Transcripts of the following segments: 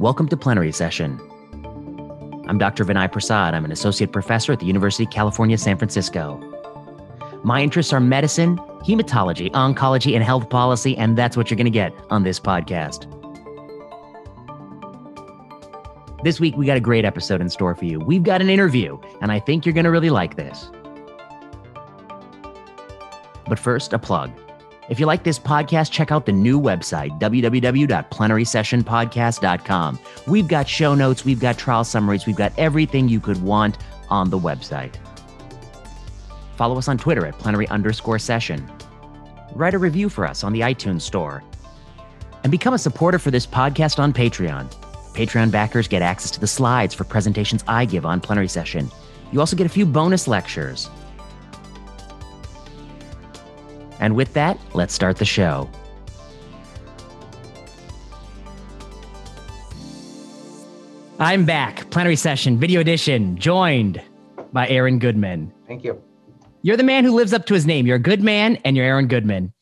Welcome to Plenary Session. I'm Dr. Vinay Prasad. I'm an associate professor at the University of California, San Francisco. My interests are medicine, hematology, oncology, and health policy, and that's what you're going to get on this podcast. This week, we got a great episode in store for you. We've got an interview, and I think you're going to really like this. But first, a plug. If you like this podcast, check out the new website, www.plenarysessionpodcast.com. We've got show notes, we've got trial summaries, we've got everything you could want on the website. Follow us on Twitter at plenary underscore session. Write a review for us on the iTunes Store. And become a supporter for this podcast on Patreon. Patreon backers get access to the slides for presentations I give on plenary session. You also get a few bonus lectures. And with that, let's start the show. I'm back, plenary session, video edition, joined by Aaron Goodman. Thank you. You're the man who lives up to his name. You're a good man, and you're Aaron Goodman.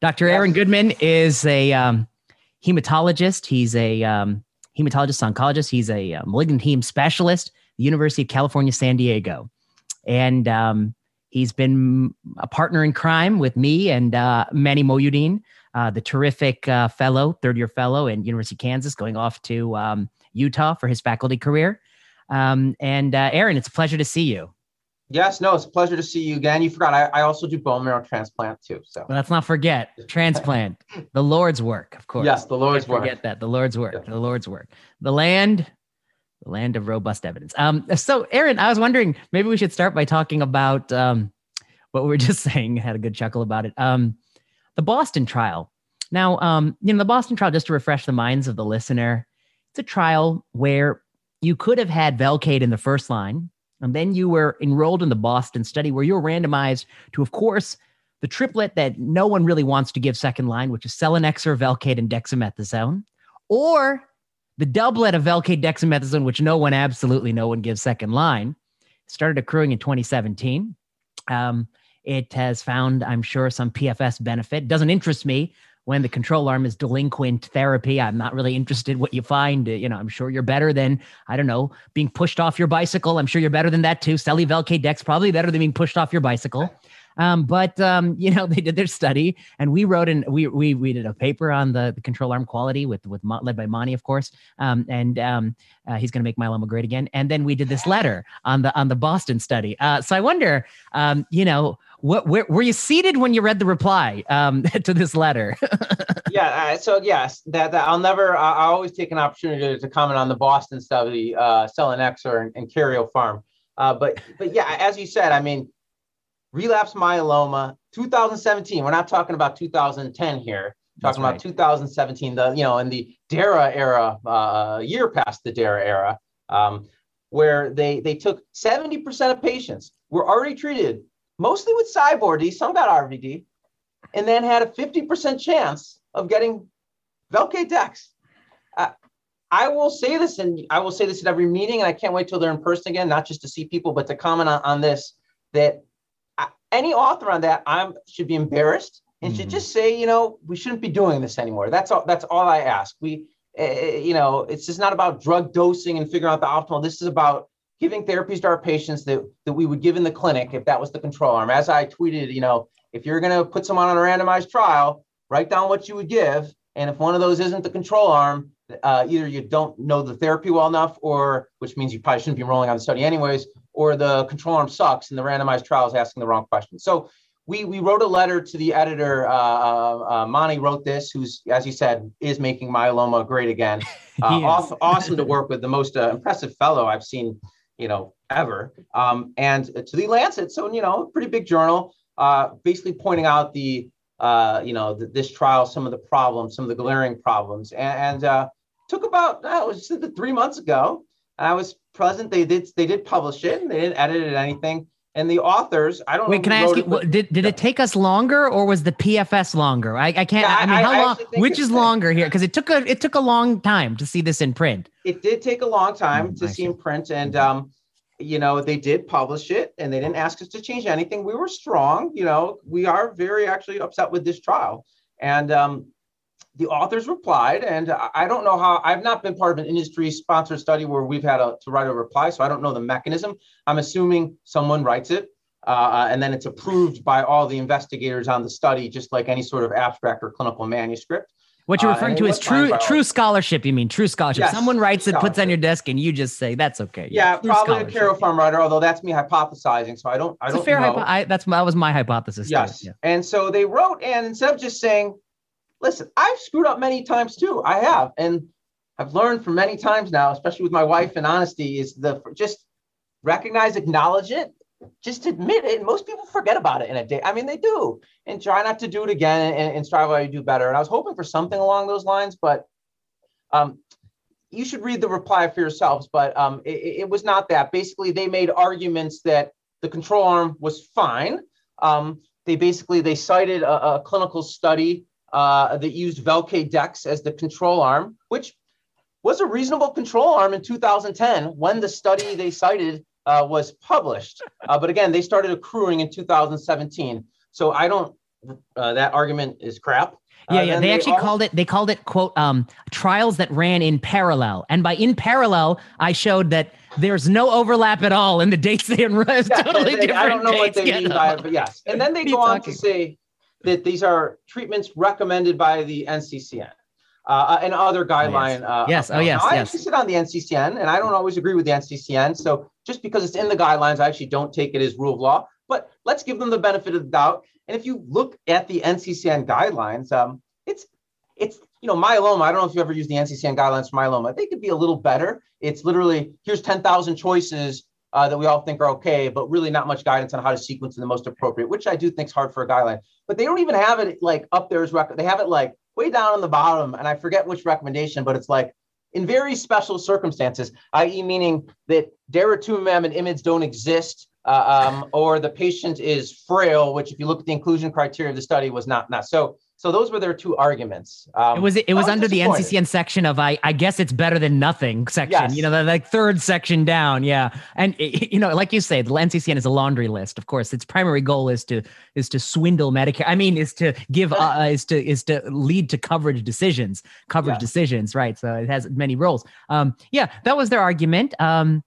Dr. Yes. Aaron Goodman is a um, hematologist. He's a um, hematologist oncologist. He's a uh, malignant heme specialist, the University of California, San Diego, and um, he's been a partner in crime with me and uh, Manny Mohyuddin, uh, the terrific uh, fellow, third year fellow in University of Kansas, going off to um, Utah for his faculty career. Um, and uh, Aaron, it's a pleasure to see you. Yes, no, it's a pleasure to see you again. You forgot I, I also do bone marrow transplant too. So Let's not forget transplant, the Lord's work, of course. yes, the Lord's Can't work. forget that the Lord's work, Yeah. the Lord's work, the land, land of robust evidence. Um, so Aaron, I was wondering maybe we should start by talking about um, what we were just saying. Had a good chuckle about it. Um, the Boston trial. Now, um, you know, the Boston trial. Just to refresh the minds of the listener, it's a trial where you could have had Velcade in the first line, and then you were enrolled in the Boston study where you were randomized to, of course, the triplet that no one really wants to give second line, which is selinexor, Velcade, and dexamethasone, or the doublet of Velcade, dexamethasone, which no one, absolutely no one gives second line, started accruing in 2017. Um, it has found, I'm sure, some PFS benefit. Doesn't interest me when the control arm is delinquent therapy. I'm not really interested what you find. You know, I'm sure you're better than, I don't know, being pushed off your bicycle. I'm sure you're better than that too. Seli Velcade Dex probably better than being pushed off your bicycle. Um, but um, you know, they did their study, and we wrote and we we we did a paper on the, the control arm quality with with led by Monty, of course. Um, and um, uh, he's going to make myeloma great again. And then we did this letter on the on the Boston study. Uh, so I wonder, um, you know, what where were you seated when you read the reply um, to this letter? yeah. Uh, so yes, that, that I'll never. I, always take an opportunity to comment on the Boston study, uh, selinexor and, and Karyopharm. Uh, but but yeah, as you said, I mean, relapse myeloma, 2017. We're not talking about 2010 here. Talking right. about 2017. The you know in the DARA era, uh, year past the DARA era, um, where they they took 70% of patients were already treated mostly with CyBorD, d some got RVD, and then had a 50% chance of getting Velcade Dex. Uh, I will say this, and I will say this at every meeting, and I can't wait till they're in person again, not just to see people, but to comment on, on this, that any author on that I'm should be embarrassed and should Mhm. just say, you know, we shouldn't be doing this anymore. That's all. That's all I ask. We, uh, you know, it's just not about drug dosing and figuring out the optimal. This is about giving therapies to our patients that, that we would give in the clinic if that was the control arm. As I tweeted, you know, if you're going to put someone on a randomized trial, write down what you would give. And if one of those isn't the control arm, uh, either you don't know the therapy well enough, or which means you probably shouldn't be enrolling on the study anyways, or the control arm sucks and the randomized trial is asking the wrong question. So we, we wrote a letter to the editor. Uh, uh, uh, Monty wrote this, who's, as you said, is making myeloma great again. Uh, He awesome to work with the most uh, impressive fellow I've seen, you know, ever. Um, and to the Lancet, so you know, pretty big journal, uh, basically pointing out the, uh, you know, th- this trial, some of the problems, some of the glaring problems, and, and uh, took about uh, it was three months ago. I was present. They did they did publish it. And they didn't edit it anything. And the authors, I don't know. Wait, can I ask you? it, Did did it take us longer, or was the PFS longer? I, I can't. Yeah, I, mean, I- how I long? Which is longer here? Because it took a it took a long time to see this in print. it did take a long time Mm, to see see. in print and um you know they did publish it and they didn't ask us to change anything we were strong you know we are very actually upset with this trial and um the authors replied, and I don't know how. I've not been part of an industry-sponsored study where we've had a, to write a reply, so I don't know the mechanism. I'm assuming someone writes it, uh, and then it's approved by all the investigators on the study, just like any sort of abstract or clinical manuscript. What you're uh, referring uh, to is true true scholarship. You mean true scholarship? Yes, Someone writes it, puts on your desk, and you just say that's okay. Yeah, yeah probably a Karyopharm writer. Although that's me hypothesizing, so I don't. I it's don't fair know. Hypo- I, that's that was my hypothesis. Yes, yeah. and so they wrote, and instead of just saying, "Listen, I've screwed up many times too. I have, and I've learned from many times now, especially with my wife and honesty, is the just recognize, acknowledge it, just admit it. Most people forget about it in a day. I mean, they do, and try not to do it again and, and strive to do better. And I was hoping for something along those lines, but um, you should read the reply for yourselves. But um, it, it, was not that. Basically, they made arguments that the control arm was fine. Um, they basically they cited a, a clinical study uh, that used Velcade Dex as the control arm, which was a reasonable control arm in 2010 when the study they cited uh, was published. Uh, but again, they started accruing in 2017. So I don't. Uh, that argument is crap. Yeah, uh, yeah. They, they actually all... called it. They called it quote um, trials that ran in parallel. And by in parallel, I showed that there's no overlap at all in the dates they enrolled. Yeah, totally they, I don't know what they mean by it, but yes. And then they go on to say that these are treatments recommended by the NCCN uh, and other guideline. Oh, yes. Uh, yes. Oh, yes. Now, I yes. actually sit on the NCCN, and I don't always agree with the NCCN. So just because it's in the guidelines, I actually don't take it as rule of law. But let's give them the benefit of the doubt. And if you look at the NCCN guidelines, um, it's it's you know myeloma. I don't know if you ever used the NCCN guidelines for myeloma. They could be a little better. It's literally here's ten thousand choices uh, that we all think are okay, but really not much guidance on how to sequence in the most appropriate, which I do think is hard for a guideline. But they don't even have it like up there as record. They have it like way down on the bottom, and I forget which recommendation, but it's like in very special circumstances, i.e., meaning that daratumumab and IMiDs don't exist, uh, um, or the patient is frail, which if you look at the inclusion criteria of the study was not not so. So those were their two arguments. Um, it was it was under the NCCN section of I I guess it's better than nothing section. Yes. You know the like third section down. Yeah, and it, you know like you say, the NCCN is a laundry list. Of course, its primary goal is to is to swindle Medicare. I mean, is to give uh, is to is to lead to coverage decisions, coverage yes. decisions. Right. So it has many roles. Um, yeah, that was their argument. Um,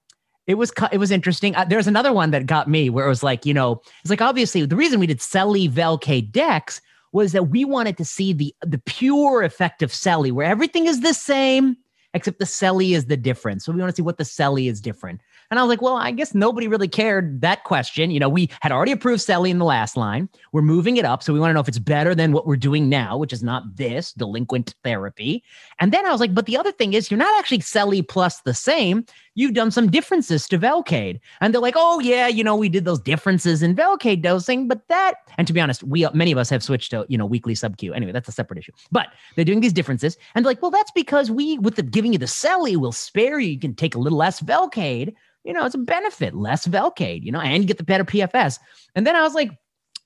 it was it was interesting. Uh, there's another one that got me where it was like, you know, it's like obviously the reason we did Selly Velcade Dex was that we wanted to see the the pure effect of Selly, where everything is the same except the Selly is the difference. So we want to see what the Selly is different. And I was like, well, I guess nobody really cared that question. You know, we had already approved Selly in the last line. We're moving it up. So we want to know if it's better than what we're doing now, which is not this delinquent therapy. And then I was like, but the other thing is, you're not actually Selly plus the same. You've done some differences to Velcade. And they're like, oh, yeah, you know, we did those differences in Velcade dosing, but that, and to be honest, we, many of us have switched to, you know, weekly sub Q. Anyway, that's a separate issue. But they're doing these differences. And they're like, well, that's because we, with the giving you the Selly, will spare you. You can take a little less Velcade you know, it's a benefit, less Velcade, you know, and you get the better PFS. And then I was like,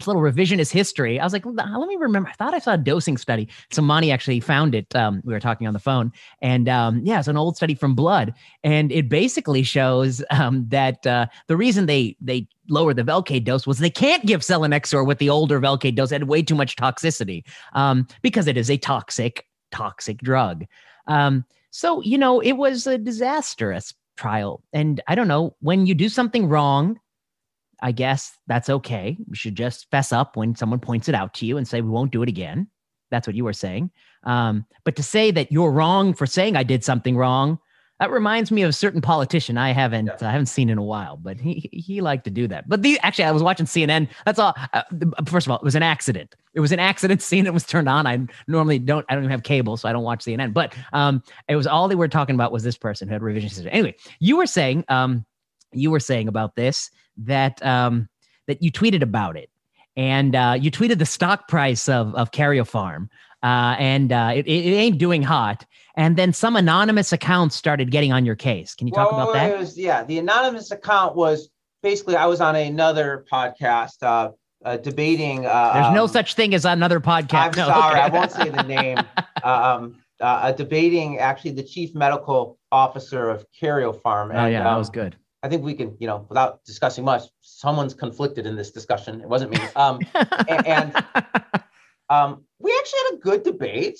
little revisionist history. I was like, let me remember. I thought I saw a dosing study. So Mani actually found it. Um, we were talking on the phone, and um, yeah, it's an old study from Blood, and it basically shows um, that uh, the reason they they lower the Velcade dose was they can't give selinexor with the older Velcade dose. It had way too much toxicity um, because it is a toxic toxic drug. Um, so you know, it was a disastrous trial. And I don't know, when you do something wrong, I guess that's okay. You should just fess up when someone points it out to you and say, we won't do it again. That's what you were saying. Um, but to say that you're wrong for saying I did something wrong, that reminds me of a certain politician I haven't yeah. I haven't seen in a while, but he he liked to do that. But the actually I was watching CNN. That's all. Uh, first of all, it was an accident. It was an accident. scene CNN was turned on. I normally don't. I don't even have cable, so I don't watch CNN. But um, it was all they were talking about was this person who had revision history. Anyway, you were saying um, you were saying about this that um that you tweeted about it, and uh, you tweeted the stock price of of Karyopharm uh, and uh, it, it, ain't doing hot. And then some anonymous accounts started getting on your case. Can you talk well, about that? Was, yeah, the anonymous account was basically I was on another podcast uh, uh, debating. Uh, There's no um, such thing as another podcast. I'm no, sorry, okay. I won't say the name. um, uh, debating actually the chief medical officer of Karyopharm. oh yeah, um, that was good. I think we can, you know, without discussing much, someone's conflicted in this discussion. It wasn't me. Um, and, and um, we actually had a good debate.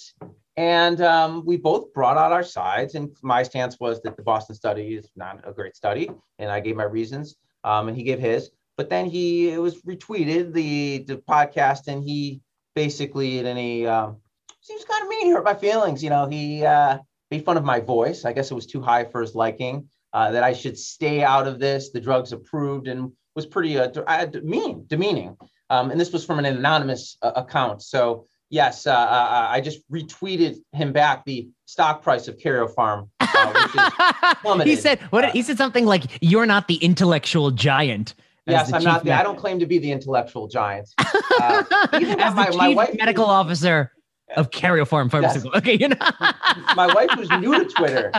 And um, we both brought out our sides. And my stance was that the Boston study is not a great study. And I gave my reasons, um, and he gave his. But then he it was retweeted the, the podcast, and he basically, and he um, seems kind of mean, he hurt my feelings. You know, he uh, made fun of my voice. I guess it was too high for his liking. Uh, that I should stay out of this. The drugs approved, and was pretty uh, mean, demeaning. Um, and this was from an anonymous uh, account. So yes, uh, uh, I just retweeted him back the stock price of Karyopharm. Uh, he said what? he said something like, "You're not the intellectual giant." Yes, I'm not. The, I don't claim to be the intellectual giant. Uh, as my, the chief my wife, medical officer of Karyopharm Pharmaceutical. Yes. Okay, you know. my wife was new to Twitter.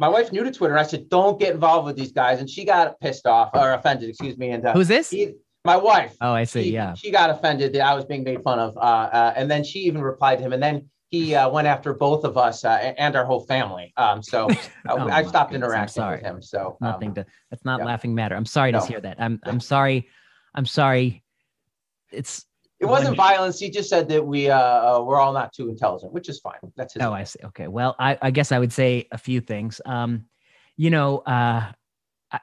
My wife's new to Twitter. I said, "Don't get involved with these guys," and she got pissed off or offended. Excuse me. And uh, who's this? He, my wife. Oh, I see. She, yeah. She got offended that I was being made fun of. Uh, uh, and then she even replied to him. And then he uh, went after both of us uh, and our whole family. Um, so uh, oh I stopped goodness, interacting with him. So nothing um, to, that's not yeah. laughing matter. I'm sorry no. to hear that. I'm, I'm sorry. I'm sorry. It's, it wasn't violence. He just said that we uh, we're all not too intelligent, which is fine. That's his. Oh, I see. Okay. Well, I, I guess I would say a few things. Um, you know, uh,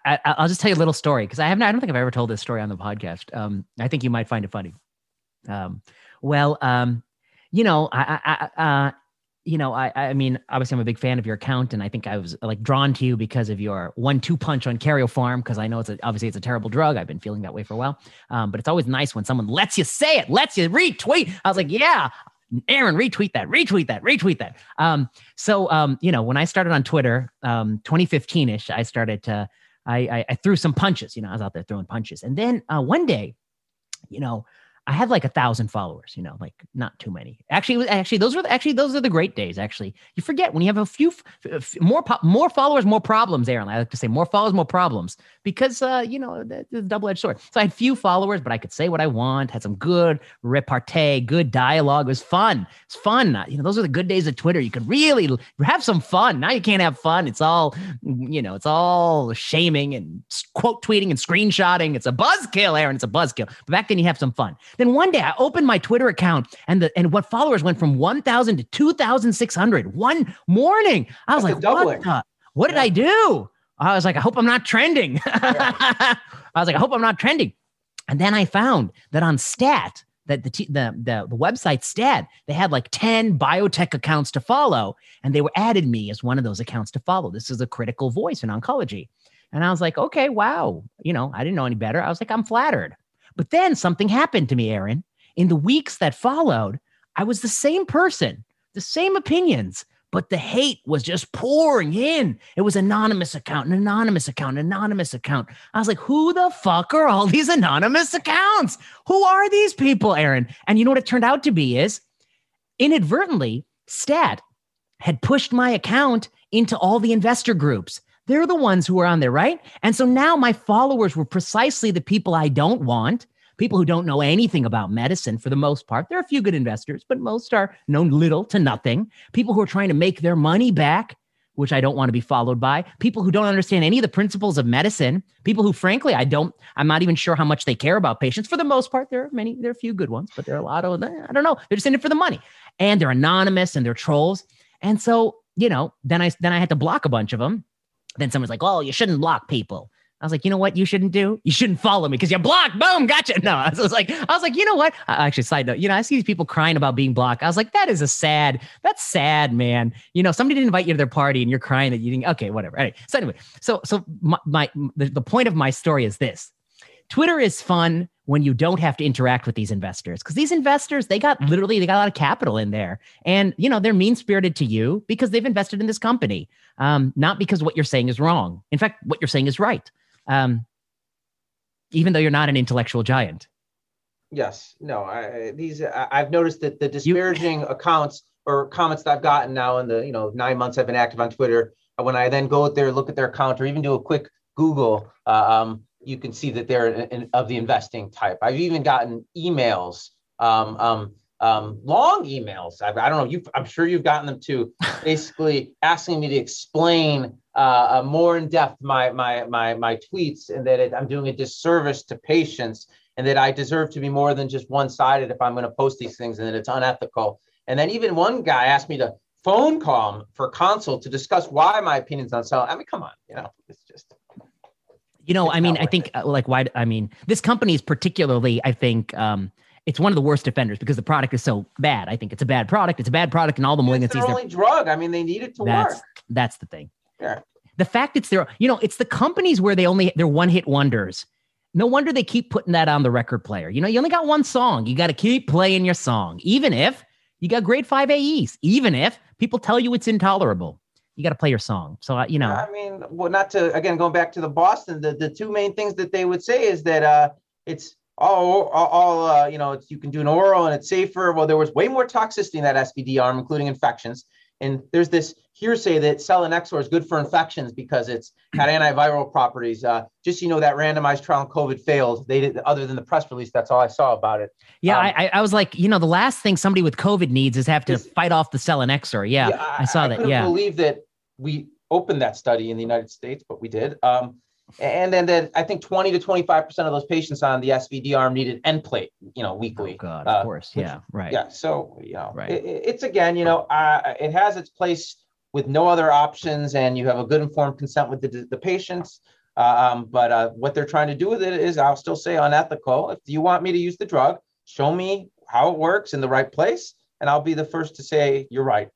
I, will just tell you a little story because I haven't. I don't think I've ever told this story on the podcast. Um, I think you might find it funny. Um, well, um, you know, I, I, uh, you know, I, I mean, obviously, I'm a big fan of your account, and I think I was like drawn to you because of your one-two punch on Karyopharm. Because I know it's a, obviously it's a terrible drug. I've been feeling that way for a while. Um, but it's always nice when someone lets you say it, lets you retweet. I was like, yeah, Aaron, retweet that, retweet that, retweet that. Um, so, um, you know, when I started on Twitter, um, 2015 ish, I started to I, I, I threw some punches. You know, I was out there throwing punches, and then uh, one day, you know, I had like a thousand followers, you know, like not too many. Actually, actually, those were the, actually those are the great days. Actually, you forget when you have a few f- more po- more followers, more problems. Aaron, I like to say more followers, more problems because uh, you know the, the double edged sword. So I had few followers, but I could say what I want. Had some good repartee, good dialogue. It was fun. It's fun. You know, those are the good days of Twitter. You could really have some fun. Now you can't have fun. It's all you know. It's all shaming and quote tweeting and screenshotting. It's a buzzkill, Aaron. It's a buzzkill. But back then you have some fun. Then one day I opened my Twitter account and the and what followers went from 1,000 to 2,600 one morning. I was That's like, what, the, what did yeah. I do? I was like, I hope I'm not trending. I was like, I hope I'm not trending. And then I found that on Stat, that the, the, the, the website Stat, they had like 10 biotech accounts to follow, and they were added me as one of those accounts to follow. This is a critical voice in oncology. And I was like, okay, wow. You know, I didn't know any better. I was like, I'm flattered. But then something happened to me, Aaron. In the weeks that followed, I was the same person, the same opinions, but the hate was just pouring in. It was anonymous account, an anonymous account, an anonymous account. I was like, who the fuck are all these anonymous accounts? Who are these people, Aaron? And you know what it turned out to be is inadvertently, Stat had pushed my account into all the investor groups. They're the ones who are on there, right? And so now my followers were precisely the people I don't want people who don't know anything about medicine for the most part. There are a few good investors, but most are known little to nothing. People who are trying to make their money back, which I don't want to be followed by. People who don't understand any of the principles of medicine. People who, frankly, I don't, I'm not even sure how much they care about patients. For the most part, there are many, there are a few good ones, but there are a lot of, I don't know. They're just in it for the money. And they're anonymous and they're trolls. And so, you know, then I then I had to block a bunch of them then someone's like, "Oh, you shouldn't block people." I was like, you know what? You shouldn't do. You shouldn't follow me because you're blocked. Boom, gotcha. No, I was like, I was like, you know what? I actually, side note, you know, I see these people crying about being blocked. I was like, that is a sad. That's sad, man. You know, somebody didn't invite you to their party and you're crying that you didn't. Okay, whatever. Anyway, so anyway, so so my, my the, the point of my story is this: Twitter is fun when you don't have to interact with these investors because these investors they got literally they got a lot of capital in there. And you know they're mean spirited to you because they've invested in this company um, not because what you're saying is wrong. In fact what you're saying is right. Um, even though you're not an intellectual giant. Yes. No I, these i've noticed that the disparaging you, accounts or comments that i've gotten now in the you know nine months i've been active on twitter when i then go out there look at their account or even do a quick google uh, um, you can see that they're in, in, of the investing type. I've even gotten emails, um, um, um, long emails. I, I don't know. I'm sure you've gotten them too. basically asking me to explain uh, uh, more in depth my my my my tweets, and that it, I'm doing a disservice to patients, and that I deserve to be more than just one sided if I'm going to post these things, and that it's unethical. And then even one guy asked me to phone call him for consult to discuss why my opinions on cell. I mean, come on, you know, it's. You know, I mean, I think it. Uh, like why? I mean, this company is particularly, I think, um, it's one of the worst offenders because the product is so bad. I think it's a bad product. It's a bad product, and all the malignancies. It's their only drug. I mean, they need it to that's, work. That's the thing. Yeah. The fact it's their, you know, it's the companies where they only they're one hit wonders. No wonder they keep putting that on the record player. You know, you only got one song. You got to keep playing your song, even if you got grade five AEs, even if people tell you it's intolerable. You got to play your song. So, uh, you know. I mean, well, not to, again, going back to the Boston, the, the two main things that they would say is that uh, it's all, all, uh, you know, it's, you can do an oral and it's safer. Well, there was way more toxicity in that SVD arm, including infections. And there's this hearsay that selinexor is good for infections because it's had antiviral properties. Uh, just you know that randomized trial on COVID failed. They did other than the press release. That's all I saw about it. Yeah, um, I, I was like, you know, the last thing somebody with COVID needs is have to fight off the selinexor. Yeah, yeah I, I, saw that. Yeah, believe that we opened that study in the United States, but we did. Um, and then that I think 20 to 25 percent of those patients on the SVD arm needed Nplate, you know, weekly. Oh God, of uh, course, yeah, right. Yeah, so you know, right. It, it's again, you know, uh, it has its place with no other options, and you have a good informed consent with the, the patients. Uh, um, but uh, what they're trying to do with it is, I'll still say unethical. If you want me to use the drug, show me how it works in the right place, and I'll be the first to say you're right.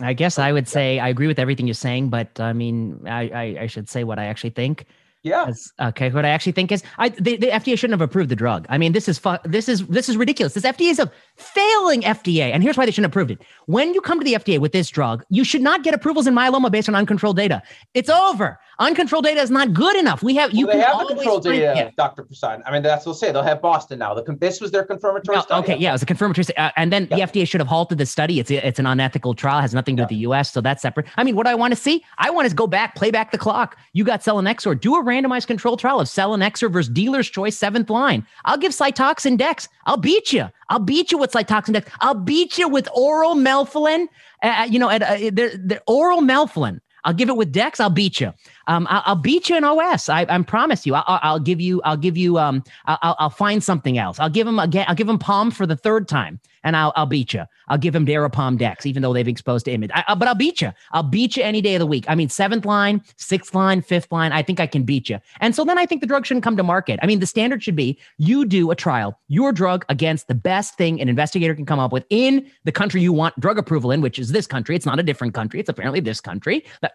I guess I would say I agree with everything you're saying, but I mean, I, I, I should say what I actually think. Yeah. As, okay. What I actually think is, I the, the FDA shouldn't have approved the drug. I mean, this is fu- this is this is ridiculous. This FDA is a failing FDA, and here's why they shouldn't have approved it. When you come to the FDA with this drug, you should not get approvals in myeloma based on uncontrolled data. It's over. Uncontrolled data is not good enough. We have you well, they have the controlled data, yeah. Dr. Prasad. I mean, that's what they'll say. They'll have Boston now. The this was their confirmatory no, study. Okay, yeah, it was a confirmatory, uh, and then yep. the FDA should have halted the study. It's it's an unethical trial. Has nothing to do with the U.S. So that's separate. I mean, what I want to see, I want to go back, play back the clock. You got selinexor. Do a randomized control trial of selinexor versus dealer's choice seventh line. I'll give Cytoxan Dex. I'll beat you. I'll beat you with Cytoxan Dex. I'll beat you with oral melphalan. Uh, you know, at, uh, the, the oral melphalan. I'll give it with Dex. I'll beat you. Um, I'll, I'll beat you in OS. I, I promise you. I'll, I'll, give you. I'll give you. Um, I'll, I'll find something else. I'll give him again. I'll give him Pom for the third time, and I'll I'll beat you. I'll give him DaraPom Dex, even though they've exposed to image. I, I, but I'll beat you. I'll beat you any day of the week. I mean, seventh line, sixth line, fifth line. I think I can beat you. And so then I think the drug shouldn't come to market. I mean, the standard should be you do a trial, your drug against the best thing an investigator can come up with in the country you want drug approval in, which is this country. It's not a different country. It's apparently this country. That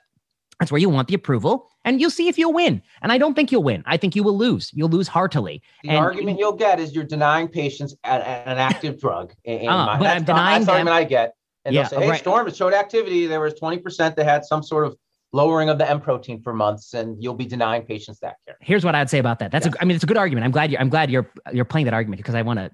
that's where you want the approval, and you'll see if you'll win. And I don't think you'll win. I think you will lose. You'll lose heartily. The and, argument you'll get is you're denying patients an, an active drug. In, uh, my, but I'm denying that's the argument I get. And yeah, they'll say, "Hey, right. Storm, it showed activity. There was 20% that had some sort of lowering of the M protein for months, and you'll be denying patients that care." Here's what I'd say about that. That's yes. a, I mean, it's a good argument. I'm glad you're. I'm glad you're you're playing that argument because I want to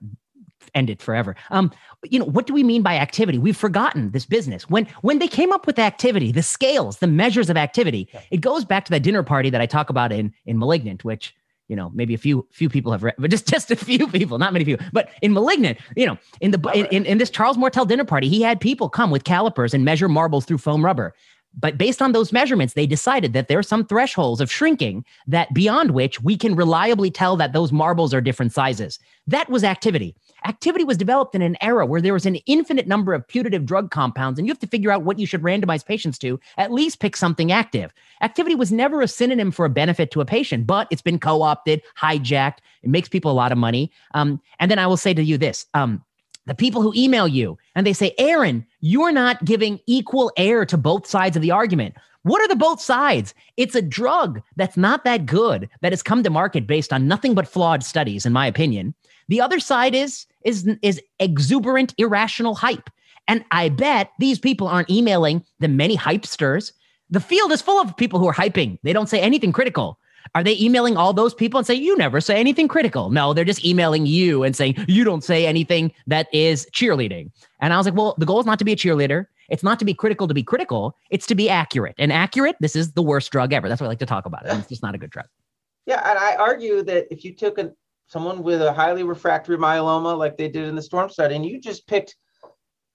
end it forever. Um, you know, what do we mean by activity? We've forgotten this business. When when they came up with activity, the scales, the measures of activity, it goes back to that dinner party that I talk about in in Malignant, which you know maybe a few few people have read, but just just a few people, not many people. But in Malignant, you know, in the in, in, in this Charles Moertel dinner party, he had people come with calipers and measure marbles through foam rubber. But based on those measurements, they decided that there are some thresholds of shrinking that beyond which we can reliably tell that those marbles are different sizes. That was activity. Activity was developed in an era where there was an infinite number of putative drug compounds, and you have to figure out what you should randomize patients to. At least pick something active. Activity was never a synonym for a benefit to a patient, but it's been co opted, hijacked. It makes people a lot of money. Um, and then I will say to you this. Um, the people who email you and they say, Aaron, you're not giving equal air to both sides of the argument. What are the both sides? It's a drug that's not that good that has come to market based on nothing but flawed studies, in my opinion. The other side is is is exuberant, irrational hype. And I bet these people aren't emailing the many hypesters. The field is full of people who are hyping. They don't say anything critical. Are they emailing all those people and say, you never say anything critical? No, they're just emailing you and saying, you don't say anything that is cheerleading. And I was like, well, the goal is not to be a cheerleader. It's not to be critical to be critical. It's to be accurate. And accurate, this is the worst drug ever. That's what I like to talk about. It. It's just not a good drug. Yeah. And I argue that if you took a, someone with a highly refractory myeloma, like they did in the STORM study, and you just picked,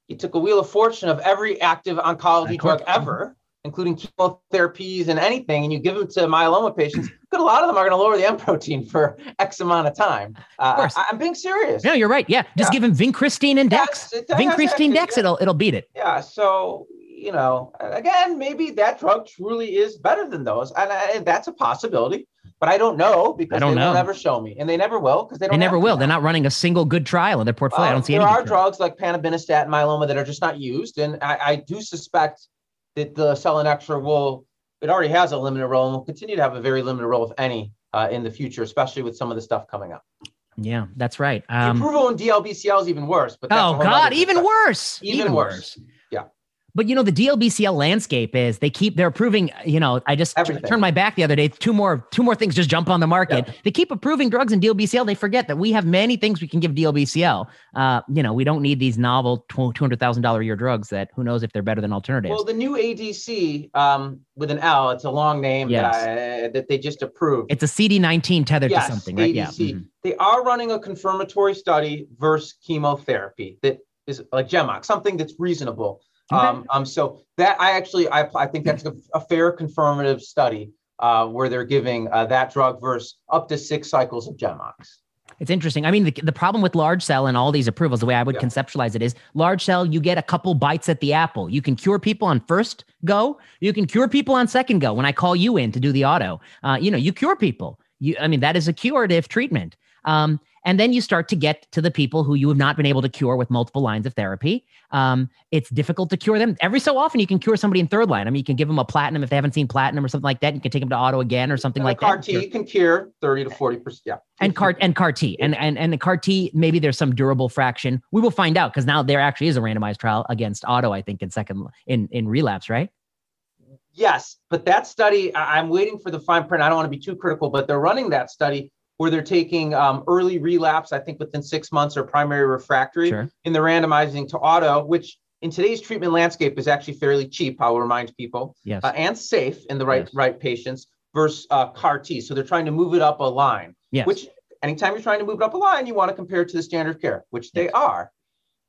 you took a wheel of fortune of every active oncology drug ever, including chemotherapies and anything, and you give them to myeloma patients, good, a lot of them are going to lower the M protein for X amount of time. Uh, of course. I, am being serious. No, you're right. Yeah, just yeah. give them vincristine and Dex. Yes, vincristine Dex, it'll it'll beat it. Yeah. So you know, again, maybe that drug truly is better than those, and, and that's a possibility. But I don't know because don't they know. will never show me, and they never will because they don't. They never will. now. They're not running a single good trial in their portfolio. I don't see there any. are drugs like panobinostat and myeloma that are just not used, and I, I do suspect that the selinexor will. It already has a limited role and will continue to have a very limited role, if any, uh, in the future, especially with some of the stuff coming up. Yeah, that's right. The Um, approval in DLBCL is even worse. But oh God, nother even discussion. worse. Even worse. Yeah. But you know the DLBCL landscape is they keep they're approving. You know, I just Everything. turned my back the other day. Two more two more things just jump on the market. They keep approving drugs in DLBCL. They forget that we have many things we can give DLBCL. Uh, you know, we don't need these novel two hundred thousand dollar a year drugs that who knows if they're better than alternatives. Well, the new ADC um, with an L, it's a long name Yes. that, I, that they just approved. it's a CD19 tethered yes, to something, right? Yeah. ADC. mhm. They are running a confirmatory study versus chemotherapy that is like GEMOX, something that's reasonable. Okay. Um, um, so that I actually I, I think that's a, a fair confirmative study uh, where they're giving uh, that drug versus up to six cycles of GEMOX. It's interesting. I mean, the, the problem with large cell and all these approvals, the way I would Yeah. conceptualize it is large cell, you get a couple bites at the apple. You can cure people on first go. You can cure people on second go. When I call you in to do the auto, uh, you know, you cure people. You, I mean, that is a curative treatment. Um, and then you start to get to the people who you have not been able to cure with multiple lines of therapy. Um, it's difficult to cure them. Every so often, you can cure somebody in third line. I mean, you can give them a platinum if they haven't seen platinum or something like that. You can take them to auto again or something And like CAR that. T can cure 30 to 40 percent. Yeah. and CAR and CAR T and and and the CAR T maybe there's some durable fraction. We will find out because now there actually is a randomized trial against auto. I think in second in in relapse, right? Yes, but that study, I'm waiting for the fine print. I don't want to be too critical, but they're running that study where they're taking um, early relapse, I think within six months or primary refractory, Sure. and they're randomizing to auto, which in today's treatment landscape is actually fairly cheap. I will remind people, Yes. uh, and safe in the right Yes. right patients versus uh, CAR T. So they're trying to move it up a line. yes. Which anytime you're trying to move it up a line, you want to compare it to the standard of care, which they are.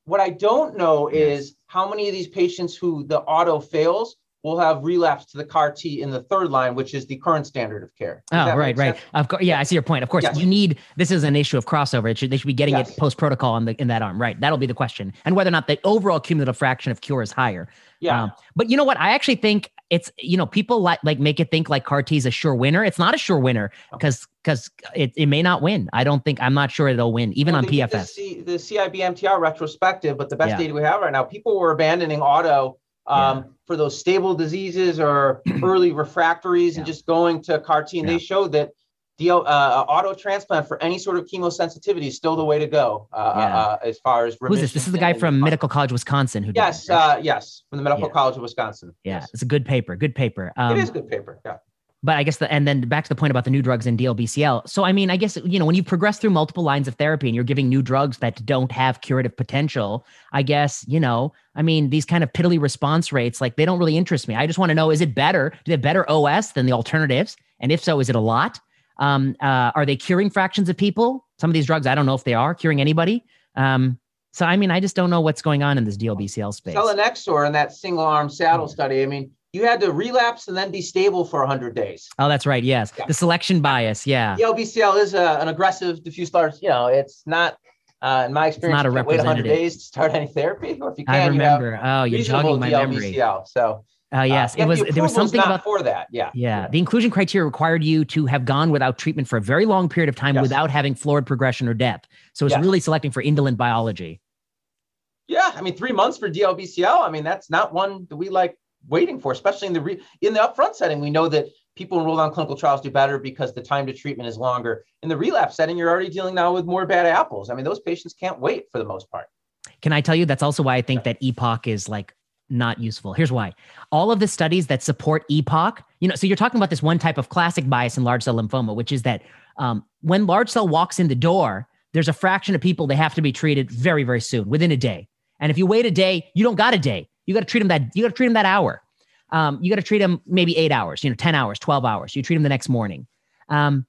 What I don't know Yes. is how many of these patients who the auto fails will have relapse to the CAR T in the third line, which is the current standard of care. Does Oh, right, right. Of course, yeah, I see your point. Of course, Yes. you need this is an issue of crossover. It should, they should be getting Yes. it post protocol in the in that arm, right? That'll be the question, and whether or not the overall cumulative fraction of cure is higher. Yeah. Um, but you know what? I actually think it's you know people like like make it think like CAR T is a sure winner. It's not a sure winner because because it, it may not win. I don't think I'm not sure it'll win even Well, on PFS. The, C, the CIBMTR retrospective, but the best Yeah. data we have right now, people were abandoning auto um, for those stable diseases or early refractories and just going to CAR T. And Yeah. they showed that the uh, auto transplant for any sort of chemosensitivity is still the way to go uh, Yeah. uh, as far as Who's this? This is the guy from Medical College Wisconsin who did Yes, uh, yes, from the Medical Yeah. College of Wisconsin. yeah, Yes. it's a good paper. Good paper. Um, it is good paper. Yeah. But I guess the and then back to the point about the new drugs in DLBCL. So I mean, I guess you know when you progress through multiple lines of therapy and you're giving new drugs that don't have curative potential, I guess you know, I mean, these kind of piddly response rates, like they don't really interest me. I just want to know: is it better? Do they have better OS than the alternatives? And if so, is it a lot? Um, uh, are they curing fractions of people? Some of these drugs, I don't know if they are curing anybody. Um, so I mean, I just don't know what's going on in this DLBCL space. Selinexor in that single arm SADAL study, I mean, you had to relapse and then be stable for 100 days. Oh, that's right. Yes, Yeah. the selection bias. Yeah. The LBCL is a, an aggressive diffuse large, you know, it's not, uh, in my experience, not a you can't wait 100 days to start any therapy. Or if you can, I you remember. have Oh, you're jogging my memory. DLBCL. So, Uh, yes, uh, it was. the There was something about. for that. Yeah. Yeah, the inclusion criteria required you to have gone without treatment for a very long period of time Yes. without having florid progression or death. So it's Yes. really selecting for indolent biology. Yeah. I mean, three months for DLBCL. I mean, that's not one that we like waiting for, especially in the re- in the upfront setting. We know that people enrolled on clinical trials do better because the time to treatment is longer. In the relapse setting, you're already dealing now with more bad apples. I mean, those patients can't wait for the most part. Can I tell you that's also why I think that EPOCH is like not useful. Here's why. All of the studies that support EPOCH, you know, so you're talking about this one type of classic bias in large cell lymphoma, which is that um, when large cell walks in the door, there's a fraction of people they have to be treated very, very soon, within a day. And if you wait a day, you don't got a day. You got to treat them that. You got to treat them that hour. Um, you got to treat them maybe eight hours, you know, ten hours, twelve hours. You treat them the next morning. Um,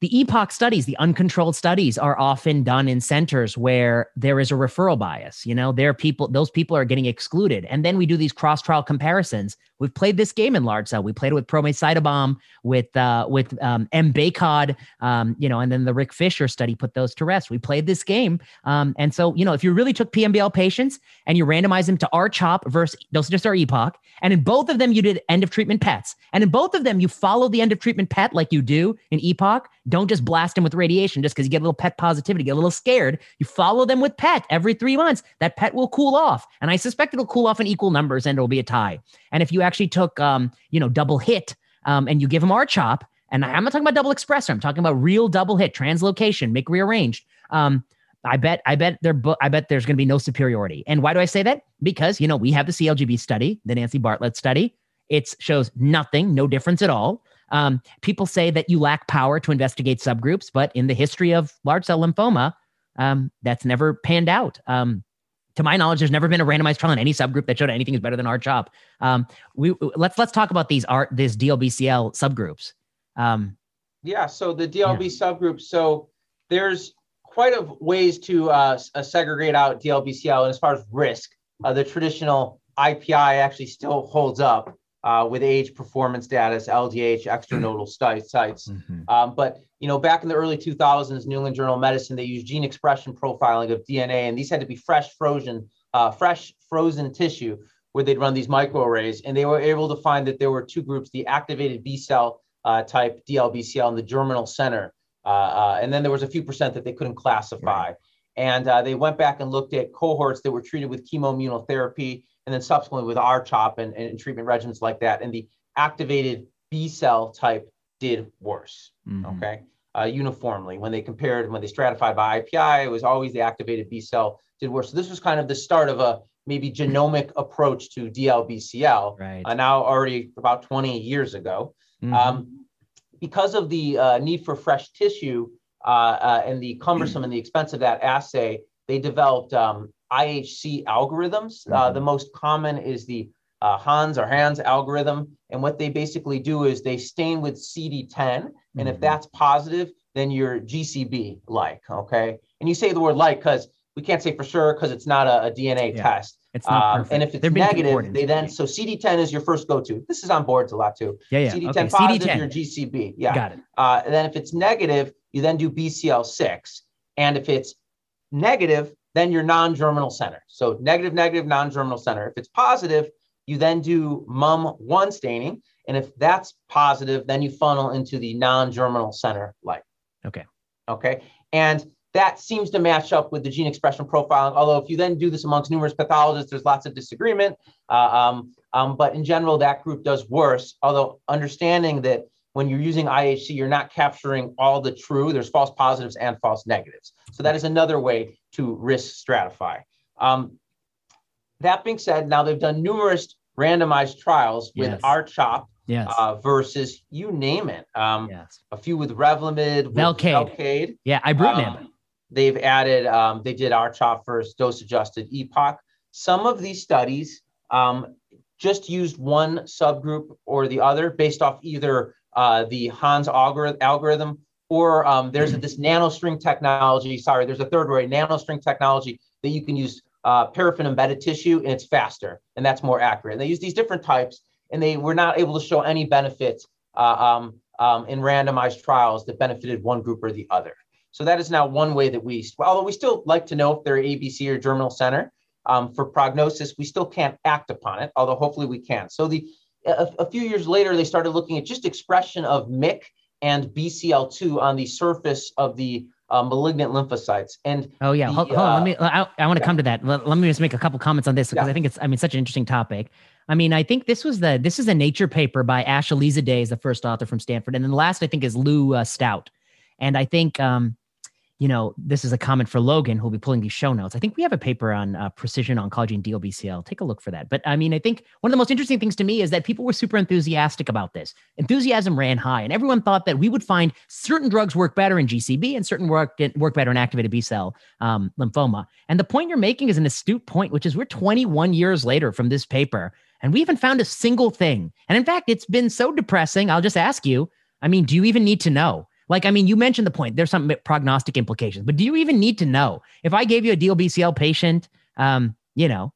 the EPOCH studies, the uncontrolled studies, are often done in centers where there is a referral bias. You know, there are people; those people are getting excluded, and then we do these cross-trial comparisons We've played this game in large cell. We played it with Prome with uh, with um, m-BACOD, um, you know, and then the Rick Fisher study put those to rest. We played this game, um, and so you know, if you really took PMBL patients and you randomized them to R-CHOP versus dosage or EPOCH, and in both of them you did end of treatment PETs, and in both of them you follow the end of treatment PET like you do in EPOCH. Don't just blast them with radiation just because you get a little PET positivity, get a little scared. You follow them with PET every three months. That PET will cool off, and I suspect it'll cool off in equal numbers, and it'll be a tie. And if you actually took, um, you know, double hit um, and you give them R-CHOP, and I'm not talking about double expressor, I'm talking about real double hit, translocation, MYC rearranged. Um, I bet, I bet there, I bet there's going to be no superiority. And why do I say that? Because you know we have the CALGB study, the Nancy Bartlett study. It shows nothing, no difference at all. Um, people say that you lack power to investigate subgroups, but in the history of large cell lymphoma, um, that's never panned out. Um, to my knowledge, there's never been a randomized trial in any subgroup that showed anything is better than R-CHOP. Um, we let's let's talk about these art this DLBCL subgroups. Um, yeah, so the DLB yeah. subgroups. So there's quite a ways to uh, uh segregate out DLBCL, and as far as risk, uh, the traditional IPI actually still holds up uh, with age, performance status, LDH, extranodal sites. Mm-hmm. Um, but you know, back in the early 2000s, New England Journal of Medicine, they used gene expression profiling of DNA, and these had to be fresh frozen, uh, fresh frozen tissue where they'd run these microarrays, and they were able to find that there were two groups: the activated B cell uh, type DLBCL and the germinal center, uh, uh, and then there was a few percent that they couldn't classify. Right. And uh, they went back and looked at cohorts that were treated with chemoimmunotherapy and then subsequently with R-CHOP and, and treatment regimens like that. And the activated B cell type did worse. Mm-hmm. Okay. Uh, uniformly, when they compared, when they stratified by IPI, it was always the activated B cell did worse. So this was kind of the start of a maybe genomic approach to DLBCL. Right. Uh, now already about 20 years ago. Mm-hmm. Um, because of the uh, need for fresh tissue uh, uh, and the cumbersome and the expense of that assay, they developed um, IHC algorithms. Uh, mm-hmm. the most common is the uh, Hans or Hans algorithm. And what they basically do is they stain with CD10. And mm-hmm. if that's positive, then you're GCB like. Okay. And you say the word like because we can't say for sure because it's not a, a DNA yeah. test. It's not um, and if it's negative, they then so CD10 is your first go-to. This is on boards a lot too. Yeah, yeah. CD10 okay. positive, CD10. your GCB. Yeah, got it. Uh, and then if it's negative, you then do BCL6, and if it's negative, then your non-germinal center. So negative, negative, non-germinal center. If it's positive, you then do MUM1 staining. And if that's positive, then you funnel into the non-germinal center light. Okay. Okay. And that seems to match up with the gene expression profiling. Although if you then do this amongst numerous pathologists, there's lots of disagreement. Uh, um, um, but in general, that group does worse. Although understanding that when you're using IHC, you're not capturing all the true. There's false positives and false negatives. So that is another way to risk stratify. Um, that being said, now they've done numerous randomized trials with yes. R-CHOP yes. Uh, versus you name it. Um, yes. A few with Revlimid, with Velcade. Velcade. Yeah, ibrutinib. Um, they've added, um, they did R-CHOP versus dose-adjusted EPOCH. Some of these studies um, just used one subgroup or the other based off either uh, the Hans algorithm or um, there's a, this nanostring technology. Sorry, there's a third way, nanostring technology that you can use uh, paraffin embedded tissue and it's faster and that's more accurate. And they use these different types and they were not able to show any benefits uh, um, um, in randomized trials that benefited one group or the other. So that is now one way that we, although we still like to know if they're ABC or germinal center um, for prognosis, we still can't act upon it, although hopefully we can. So the a, a few years later, they started looking at just expression of MYC and BCL2 on the surface of the uh, malignant lymphocytes. And oh yeah, the, hold, hold uh, on. Let me. I, I want to yeah. come to that. Let, let, me just make a couple comments on this because yeah. I think it's. I mean, such an interesting topic. I mean, I think this was the this is a Nature paper by Ash Day is the first author from Stanford, and then the last I think is Lou uh, Staudt, and I think um, you know, this is a comment for Logan, who'll be pulling these show notes. I think we have a paper on uh, precision oncology and DLBCL. Take a look for that. But I mean, I think one of the most interesting things to me is that people were super enthusiastic about this. Enthusiasm ran high, and everyone thought that we would find certain drugs work better in GCB and certain work work better in activated B cell um, lymphoma. And the point you're making is an astute point, which is we're 21 years later from this paper, and we haven't found a single thing. And in fact, it's been so depressing. I'll just ask you. I mean, do you even need to know? Like, I mean, you mentioned the point. There's some prognostic implications, but do you even need to know? If I gave you a DLBCL patient, um, you know,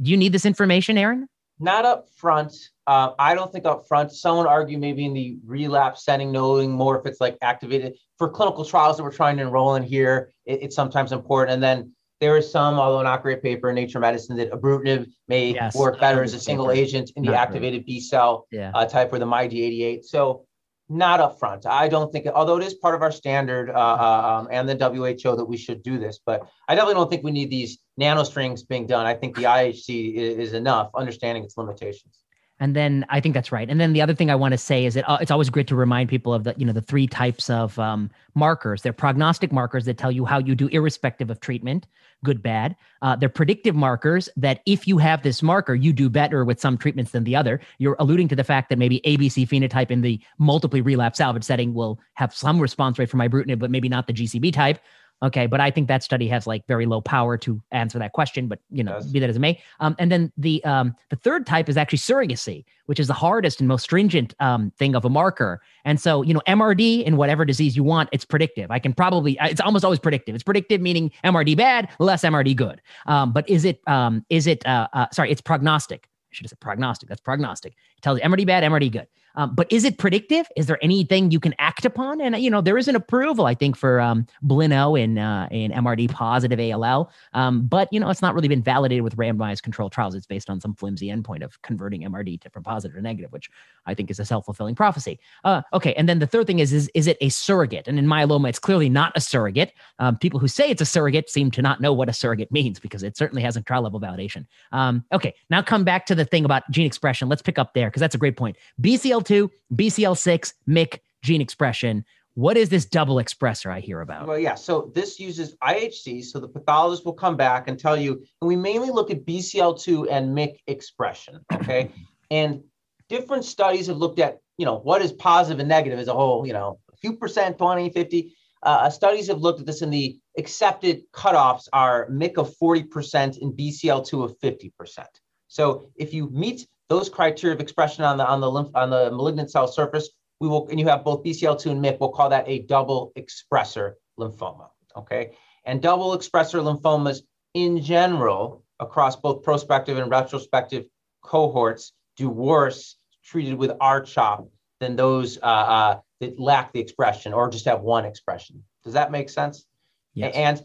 do you need this information, Aaron? Not up front. Uh, I don't think up front. Some would argue maybe in the relapse setting, knowing more if it's like activated for clinical trials that we're trying to enroll in here. It, it's sometimes important. And then there is some, although not great paper in Nature Medicine, that ibrutinib may yes, work better as a single paper. agent in the activated. B cell yeah. uh, type or the MyD88. So not upfront. I don't think, although it is part of our standard uh, uh um, and the WHO that we should do this, but I definitely don't think we need these nanostrings being done. I think the IHC is enough, understanding its limitations. And then I think that's right. And then the other thing I want to say is that uh, it's always great to remind people of the, you know, the three types of um, markers. They're prognostic markers that tell you how you do irrespective of treatment, good, bad. Uh, they're predictive markers that if you have this marker, you do better with some treatments than the other. You're alluding to the fact that maybe ABC phenotype in the multiply relapse salvage setting will have some response rate for ibrutinib, but maybe not the GCB type. Okay, but I think that study has like very low power to answer that question. But you know, be that as it may. Um, and then the um, the third type is actually surrogacy, which is the hardest and most stringent um, thing of a marker. And so you know, MRD in whatever disease you want, it's predictive. I can probably it's almost always predictive. It's predictive meaning MRD bad, less MRD good. Um, but is it um, is it uh, uh, sorry? It's prognostic. I should have said prognostic. That's prognostic. It tells you MRD bad, MRD good. Um, but is it predictive? Is there anything you can act upon? And you know, there is an approval, I think, for um, Blino in uh, in MRD positive ALL. Um, but you know, it's not really been validated with randomized controlled trials. It's based on some flimsy endpoint of converting MRD to from positive or negative, which I think is a self fulfilling prophecy. Uh, okay, and then the third thing is, is is it a surrogate? And in myeloma, it's clearly not a surrogate. Um, people who say it's a surrogate seem to not know what a surrogate means because it certainly hasn't trial level validation. Um, okay, now come back to the thing about gene expression. Let's pick up there because that's a great point. BCL BCL2, BCL6, MYC gene expression. What is this double expressor I hear about? Well, yeah. So this uses IHC. So the pathologist will come back and tell you, and we mainly look at BCL2 and MYC expression. Okay. and different studies have looked at, you know, what is positive and negative as a whole, you know, a few percent, 20, 50. Uh, studies have looked at this and the accepted cutoffs are MYC of 40% and BCL2 of 50%. So if you meet those criteria of expression on the on the lymph on the malignant cell surface, we will, and you have both BCL2 and MYC, we'll call that a double expressor lymphoma. Okay. And double expressor lymphomas in general across both prospective and retrospective cohorts do worse treated with R-CHOP than those uh, uh, that lack the expression or just have one expression. Does that make sense? Yes. And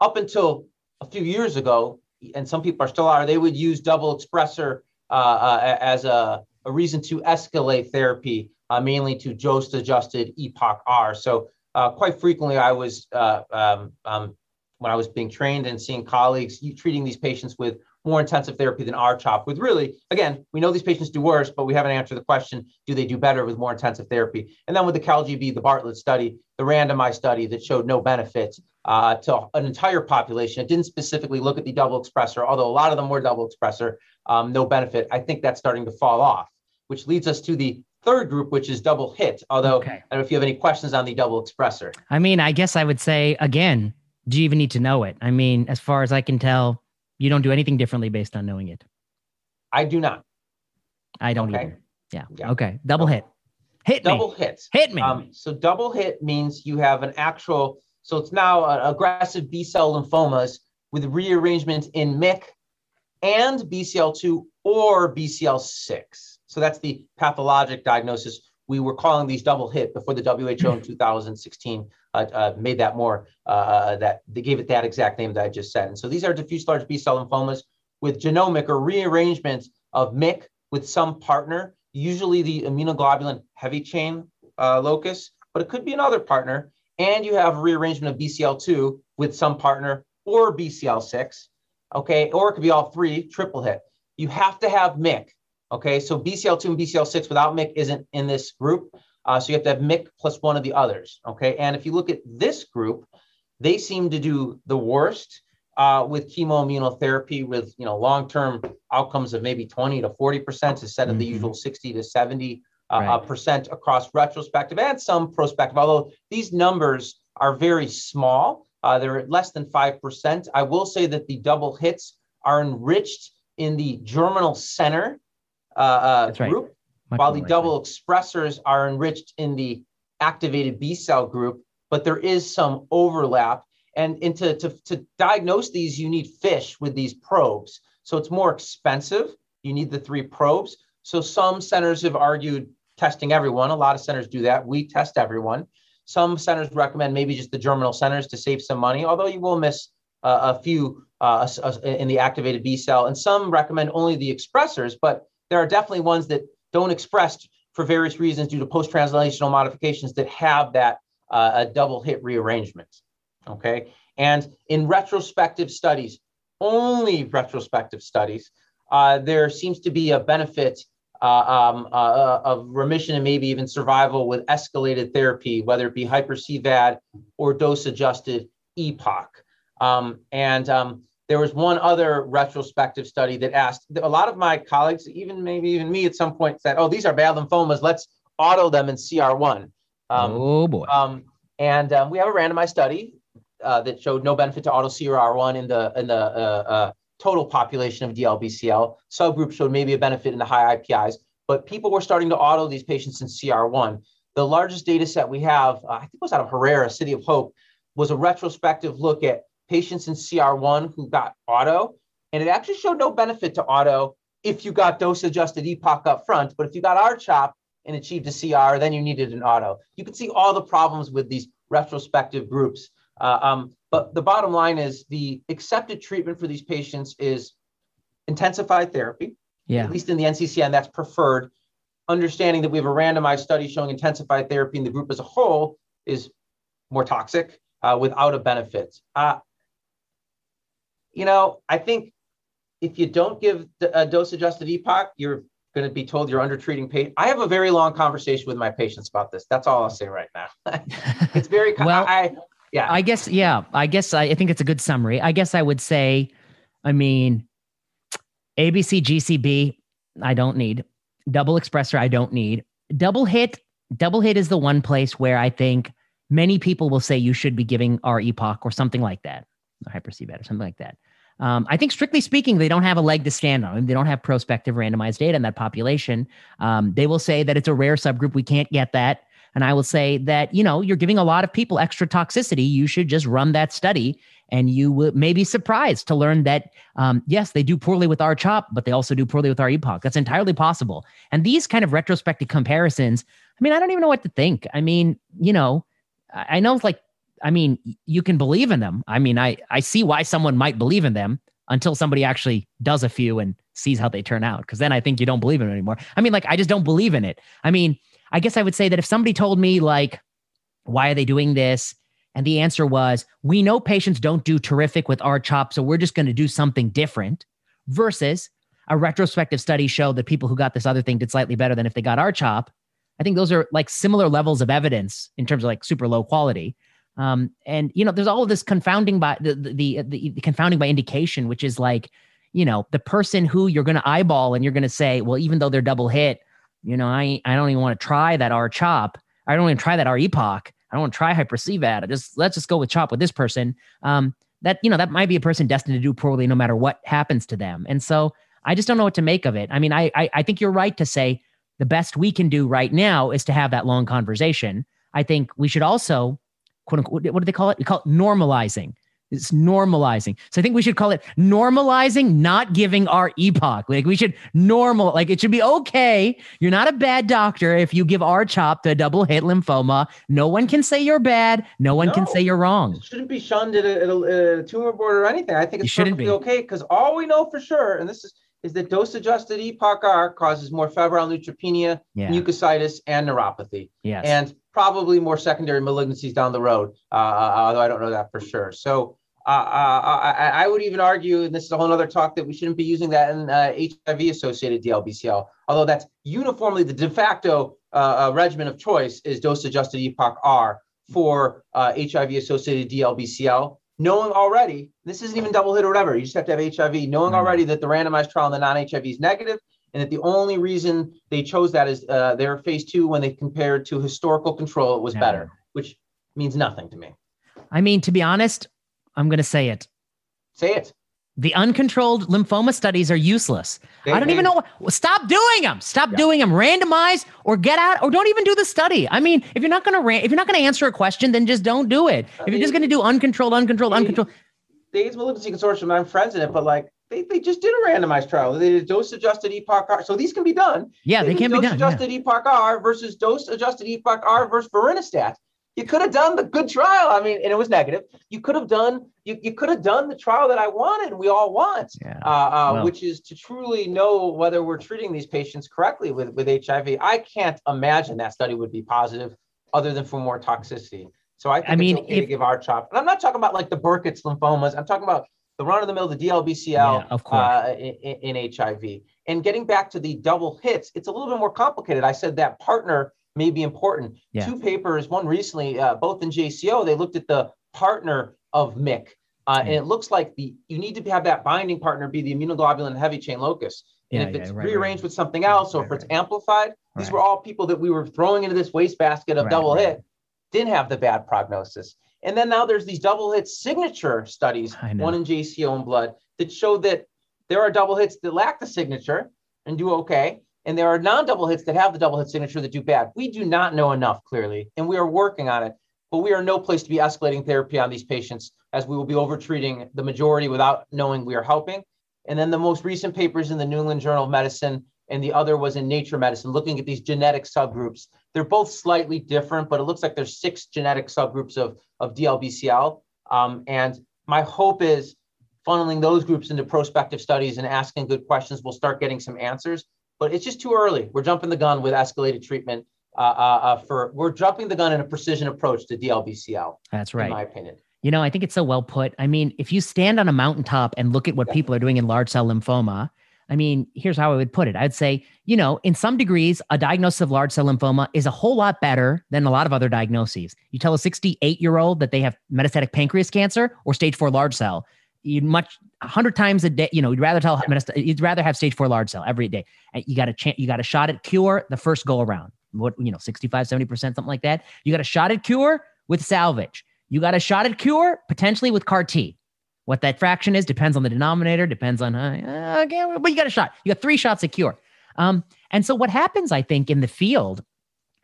up until a few years ago, and some people are still are, they would use double expressor as a, a, reason to escalate therapy, uh, mainly to dose adjusted EPOCH R. So quite frequently, I was um, um, when I was being trained and seeing colleagues treating these patients with more intensive therapy than R-CHOP with really, again, we know these patients do worse, but we haven't answered the question, do they do better with more intensive therapy? And then with the CALGB, the Bartlett study, the randomized study that showed no benefit uh, to an entire population. It didn't specifically look at the double expressor, although a lot of them were double expressor, um, no benefit. I think that's starting to fall off, which leads us to the third group, which is double hit. Although okay. I don't know if you have any questions on the double expressor. I mean, I guess I would say again, do you even need to know it? I mean, as far as I can tell, you don't do anything differently based on knowing it. I do not. I don't okay. either. Yeah. yeah. Okay. Double hit. Hit me. double me. hits. Hit me. Um, so double hit means you have an actual. So it's now an aggressive B cell lymphomas with rearrangement in MYC and BCL2 or BCL6. So that's the pathologic diagnosis. We were calling these double hit before the WHO in 2016 uh, uh, made that more, uh, uh, that they gave it that exact name that I just said. And so these are diffuse large B cell lymphomas with genomic or rearrangements of MYC with some partner, usually the immunoglobulin heavy chain uh, locus, but it could be another partner. And you have rearrangement of BCL2 with some partner or BCL6, okay, or it could be all three, triple hit. You have to have MYC, okay? So BCL2 and BCL6 without MYC isn't in this group. Uh, so you have to have MYC plus one of the others. Okay. And if you look at this group, they seem to do the worst uh, with chemoimmunotherapy with you know long-term outcomes of maybe 20 to 40 percent instead of mm-hmm. the usual 60 to 70 uh, right. uh, percent across retrospective and some prospective. Although these numbers are very small, uh, they're less than five percent. I will say that the double hits are enriched in the germinal center uh, uh, group, much while the likely. double expressors are enriched in the activated B cell group, but there is some overlap. And, and to, to, to diagnose these, you need FISH with these probes. So it's more expensive you need the three probes. So some centers have argued testing everyone. A lot of centers do that. We test everyone. Some centers recommend maybe just the germinal centers to save some money, although you will miss uh, a few uh, in the activated B cell. And some recommend only the expressors, but there are definitely ones that don't express for various reasons due to post-translational modifications that have that uh, double hit rearrangement. Okay. And in retrospective studies, only retrospective studies, uh, there seems to be a benefit uh, um, uh, uh, of remission and maybe even survival with escalated therapy, whether it be hyper CVAD or dose adjusted EPOCH. Um, and um, there was one other retrospective study that asked a lot of my colleagues, even maybe even me at some point, said, "Oh, these are bad lymphomas. Let's auto them in CR1." Um, oh boy. Um, and um, we have a randomized study uh, that showed no benefit to auto CR1 in the in the uh, uh, total population of DLBCL. Subgroup showed maybe a benefit in the high IPIs, but people were starting to auto these patients in CR1. The largest data set we have, uh, I think it was out of Herrera, City of Hope, was a retrospective look at patients in CR1 who got auto, and it actually showed no benefit to auto if you got dose adjusted EPOCH up front. But if you got R-CHOP and achieved a CR, then you needed an auto. You can see all the problems with these retrospective groups. Uh, um, but the bottom line is the accepted treatment for these patients is intensified therapy. Yeah. At least in the NCCN, that's preferred. Understanding that we have a randomized study showing intensified therapy in the group as a whole is more toxic uh, without a benefit. Uh, you know, I think if you don't give a dose adjusted EPOC, you're going to be told you're under treating patient. I have a very long conversation with my patients about this. That's all I'll say right now. it's very well. I, yeah. I guess yeah. I guess I, I think it's a good summary. I guess I would say, I mean, ABC GCB. I don't need double expressor. I don't need double hit. Double hit is the one place where I think many people will say you should be giving R-EPOCH or something like that, hyper CVAD or something like that. Um, I think strictly speaking, they don't have a leg to stand on. They don't have prospective randomized data in that population. Um, they will say that it's a rare subgroup. We can't get that. And I will say that, you know, you're giving a lot of people extra toxicity. You should just run that study and you may be surprised to learn that, um, yes, they do poorly with R-CHOP, but they also do poorly with R-EPOCH. That's entirely possible. And these kind of retrospective comparisons, I mean, I don't even know what to think. I mean, you know, I know like I mean, you can believe in them. I mean, I I see why someone might believe in them until somebody actually does a few and sees how they turn out. Because then I think you don't believe in it anymore. I mean, like I just don't believe in it. I mean, I guess I would say that if somebody told me like, why are they doing this? And the answer was, we know patients don't do terrific with R-CHOP, so we're just going to do something different. Versus a retrospective study showed that people who got this other thing did slightly better than if they got R-CHOP. I think those are like similar levels of evidence in terms of like super low quality. Um, and you know, there's all this confounding by the, the, the, the confounding by indication, which is like, you know, the person who you're going to eyeball and you're going to say, well, even though they're double hit, you know, I I don't even want to try that R chop. I don't even try that R epoch. I don't want to try hyper CVAD. I just let's just go with chop with this person. Um, that you know that might be a person destined to do poorly no matter what happens to them. And so I just don't know what to make of it. I mean, I I, I think you're right to say the best we can do right now is to have that long conversation. I think we should also, quote unquote, what do they call it? We call it normalizing. It's normalizing. So I think we should call it normalizing, not giving R-EPOCH. Like we should normal, like it should be okay. You're not a bad doctor if you give R-CHOP to double hit lymphoma. No one can say you're bad. No one no, can say you're wrong. It shouldn't be shunned at a, at a, a tumor board or anything. I think it's perfectly be. okay because all we know for sure, and this is is that dose adjusted EPOCH-R causes more febrile neutropenia, yeah. mucositis, and neuropathy. Yes. And probably more secondary malignancies down the road, uh, uh although I don't know that for sure. So uh, uh, I, I, would even argue, and this is a whole other talk, that we shouldn't be using that in uh, HIV-associated DLBCL, although that's uniformly the de facto uh, regimen of choice is dose-adjusted EPOCH-R for HIV-associated DLBCL knowing already this isn't even double hit or whatever. You just have to have HIV, knowing mm-hmm. already that the randomized trial in the non-HIV is negative, and that the only reason they chose that is uh, their phase two when they compared to historical control, it was yeah. better, which means nothing to me. I mean, to be honest, I'm going to say it. Say it. The uncontrolled lymphoma studies are useless. They, I don't they, even know. What, stop doing them. Stop yeah. doing them. Randomize or get out or don't even do the study. I mean, if you're not going to ran- if you're not going to answer a question, then just don't do it. If you're just going to do uncontrolled, uncontrolled, uncontrolled. The AIDS Malignancy Consortium, I'm friends in it, but like they, they just did a randomized trial. They did dose adjusted EPOCH R. So these can be done. Yeah, they, they can be done. Dose adjusted yeah. EPOCH R versus dose adjusted EPOCH R versus vorinostat. You could have done the good trial. I mean, and it was negative. You could have done you, you could have done the trial that I wanted. We all want, yeah. uh, uh, well. which is to truly know whether we're treating these patients correctly with with HIV. I can't imagine that study would be positive, other than for more toxicity. So I think I mean, okay if, to give R-CHOP. And I'm not talking about like the Burkitt's lymphomas. I'm talking about the run of the mill, the DLBCL yeah, of course. Uh, in, in, HIV. And getting back to the double hits, it's a little bit more complicated. I said that partner may be important. Yeah. Two papers, one recently, uh, both in JCO, they looked at the partner of MYC. Uh, and it looks like the you need to have that binding partner be the immunoglobulin heavy chain locus. And yeah, if it's right, rearranged right. with something else, or right, if it's amplified, these were all people that we were throwing into this wastebasket of double hit, didn't have the bad prognosis. And then now there's these double hit signature studies, one in JCO and blood, that show that there are double hits that lack the signature and do okay. And there are non double hits that have the double hit signature that do bad. We do not know enough clearly, and we are working on it. But we are no place to be escalating therapy on these patients as we will be overtreating the majority without knowing we are helping. And then the most recent papers in the New England Journal of Medicine and the other was in Nature Medicine, looking at these genetic subgroups. They're both slightly different, but it looks like there's six genetic subgroups of, of DLBCL. Um, and my hope is funneling those groups into prospective studies and asking good questions, we'll start getting some answers. But it's just too early. We're jumping the gun with escalated treatment. Uh, uh, uh, for we're jumping the gun in a precision approach to DLBCL. That's right. In my opinion. You know, I think it's so well put. I mean, if you stand on a mountaintop and look at what yeah. people are doing in large cell lymphoma, I mean, here's how I would put it. I'd say, you know, in some degrees, a diagnosis of large cell lymphoma is a whole lot better than a lot of other diagnoses. You tell a 68 year old that they have metastatic pancreas cancer or stage four large cell. You'd much hundred times a day, you know, you'd rather tell you'd rather have stage four large cell every day. You got a chance, you got a shot at cure the first go around. What, you know, 65, 70%, something like that. You got a shot at cure with salvage. You got a shot at cure potentially with CAR T. What that fraction is depends on the denominator, depends on, uh, okay, but you got a shot. You got three shots at cure. Um, and so what happens, I think, in the field,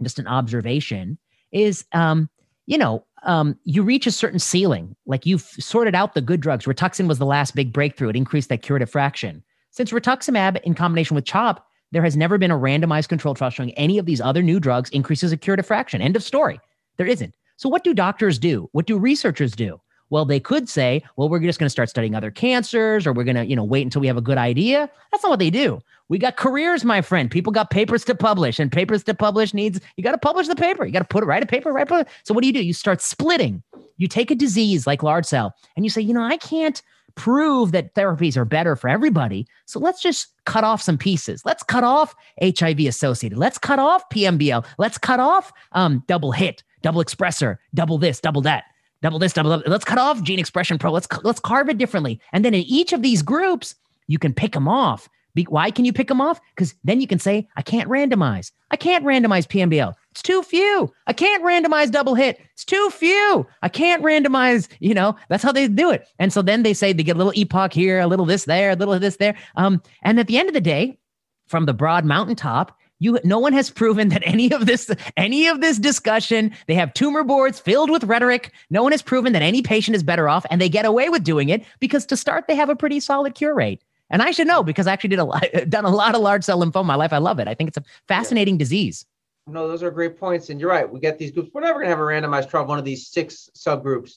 just an observation, is, um, you know, um, you reach a certain ceiling. Like you've sorted out the good drugs. Rituxan was the last big breakthrough. It increased that curative fraction. Since rituximab in combination with CHOP, there has never been a randomized controlled trial showing any of these other new drugs increases a curative fraction. End of story. There isn't. So what do doctors do? What do researchers do? Well, they could say, well, we're just going to start studying other cancers or we're going to, you know, wait until we have a good idea. That's not what they do. We got careers, my friend. People got papers to publish and papers to publish needs, you got to publish the paper. You got to put it, write a paper, write a So what do you do? You start splitting. You take a disease like large cell and you say, you know, I can't prove that therapies are better for everybody. So let's just cut off some pieces. Let's cut off HIV associated. Let's cut off PMBL. Let's cut off um, double hit, double expressor, double this, double that double this, double that. Let's cut off gene expression pro. Let's let's carve it differently. And then in each of these groups, you can pick them off. Be, why can you pick them off? Because then you can say, I can't randomize. I can't randomize PMBL. It's too few. I can't randomize double hit. It's too few. I can't randomize, you know, that's how they do it. And so then they say they get a little epoch here, a little this there, a little this there. Um, and at the end of the day, from the broad mountaintop, you no one has proven that any of this any of this discussion, they have tumor boards filled with rhetoric. No one has proven that any patient is better off and they get away with doing it because to start they have a pretty solid cure rate. And I should know because I actually did a lot, done a lot of large cell lymphoma in my life. I love it. I think it's a fascinating yeah. disease. No, those are great points. And you're right. We get these groups. We're never going to have a randomized trial, one of these six subgroups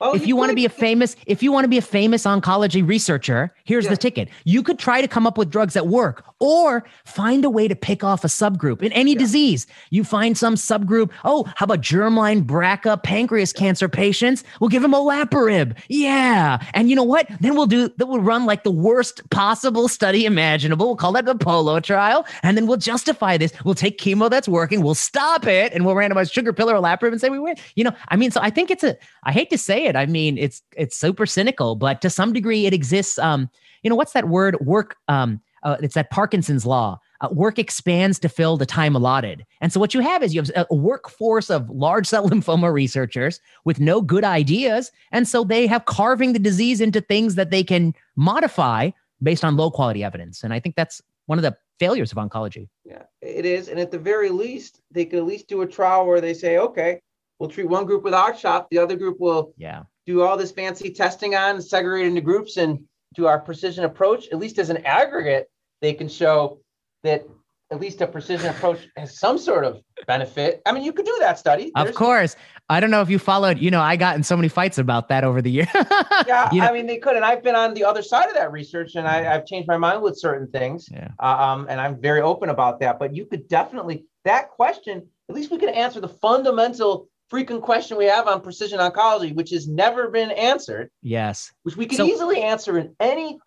Oh, if you, you want to be a famous, if you want to be a famous oncology researcher, here's yeah. the ticket. You could try to come up with drugs that work, or find a way to pick off a subgroup in any yeah. disease. You find some subgroup. Oh, how about germline BRCA pancreas cancer patients? We'll give them olaparib. Yeah, and you know what? Then we'll do that. We'll run like the worst possible study imaginable. We'll call that the Polo trial, and then we'll justify this. We'll take chemo that's working. We'll stop it, and we'll randomize sugar pill or olaparib and say we win. You know, I mean, so I think it's a. I hate to say it it. I mean, it's it's super cynical, but to some degree, it exists. Um, you know, what's that word? Work. Um, uh, it's that Parkinson's law. Uh, work expands to fill the time allotted. And so what you have is you have a workforce of large cell lymphoma researchers with no good ideas. And so they have carving the disease into things that they can modify based on low quality evidence. And I think that's one of the failures of oncology. Yeah, it is. And at the very least, they could at least do a trial where they say, okay, we'll treat one group with R-CHOP, the other group will yeah do all this fancy testing on, segregate into groups, and to our precision approach, at least as an aggregate, they can show that at least a precision approach has some sort of benefit. I mean, you could do that study. There's, of course. I don't know if you followed, you know, I got in so many fights about that over the year. yeah, you know? I mean, they could. And I've been on the other side of that research and I, have changed my mind with certain things. Yeah. Uh, um, and I'm very open about that. But you could definitely, that question, at least we could answer the fundamental frequent question we have on precision oncology, which has never been answered. Yes. Which we could so, easily answer in any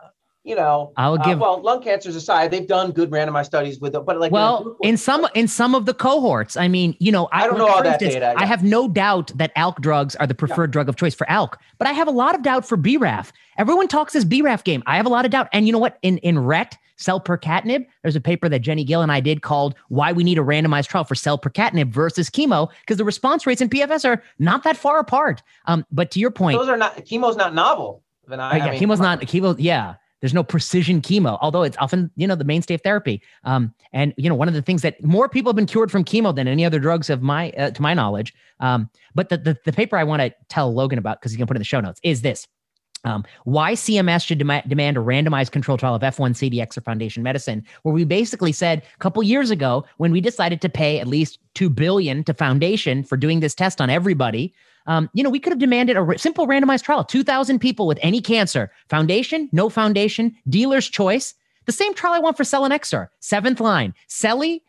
you know, I'll uh, give. Uh, well, lung cancers aside, they've done good randomized studies with it, but like, well, in some in some of the cohorts, I mean, you know, I, I don't know all that data. Yeah. I have no doubt that ALK drugs are the preferred yeah. drug of choice for ALK, but I have a lot of doubt for BRAF. Everyone talks this BRAF game. I have a lot of doubt, and you know what? In in RET, selpercatinib, there's a paper that Jenny Gill and I did called "Why We Need a Randomized Trial for Cell Per Selpercatinib versus Chemo" because the response rates in PFS are not that far apart. Um, but to your point, those are not chemo's not novel. Then I, yeah, I mean, chemo's not chemo. Yeah, there's no precision chemo, although it's often, you know, the mainstay of therapy. Um, and you know, one of the things that more people have been cured from chemo than any other drugs of my, uh, to my knowledge. Um, but the, the, the paper I want to tell Logan about because he's gonna put in the show notes is this. Um, why CMS should dem- demand a randomized control trial of F1 CDX or Foundation Medicine, where we basically said a couple years ago when we decided to pay at least two billion to Foundation for doing this test on everybody, um, you know, we could have demanded a simple randomized trial 2,000 people with any cancer, foundation, no foundation, dealer's choice. The same trial I want for selinexor, seventh line, Selly,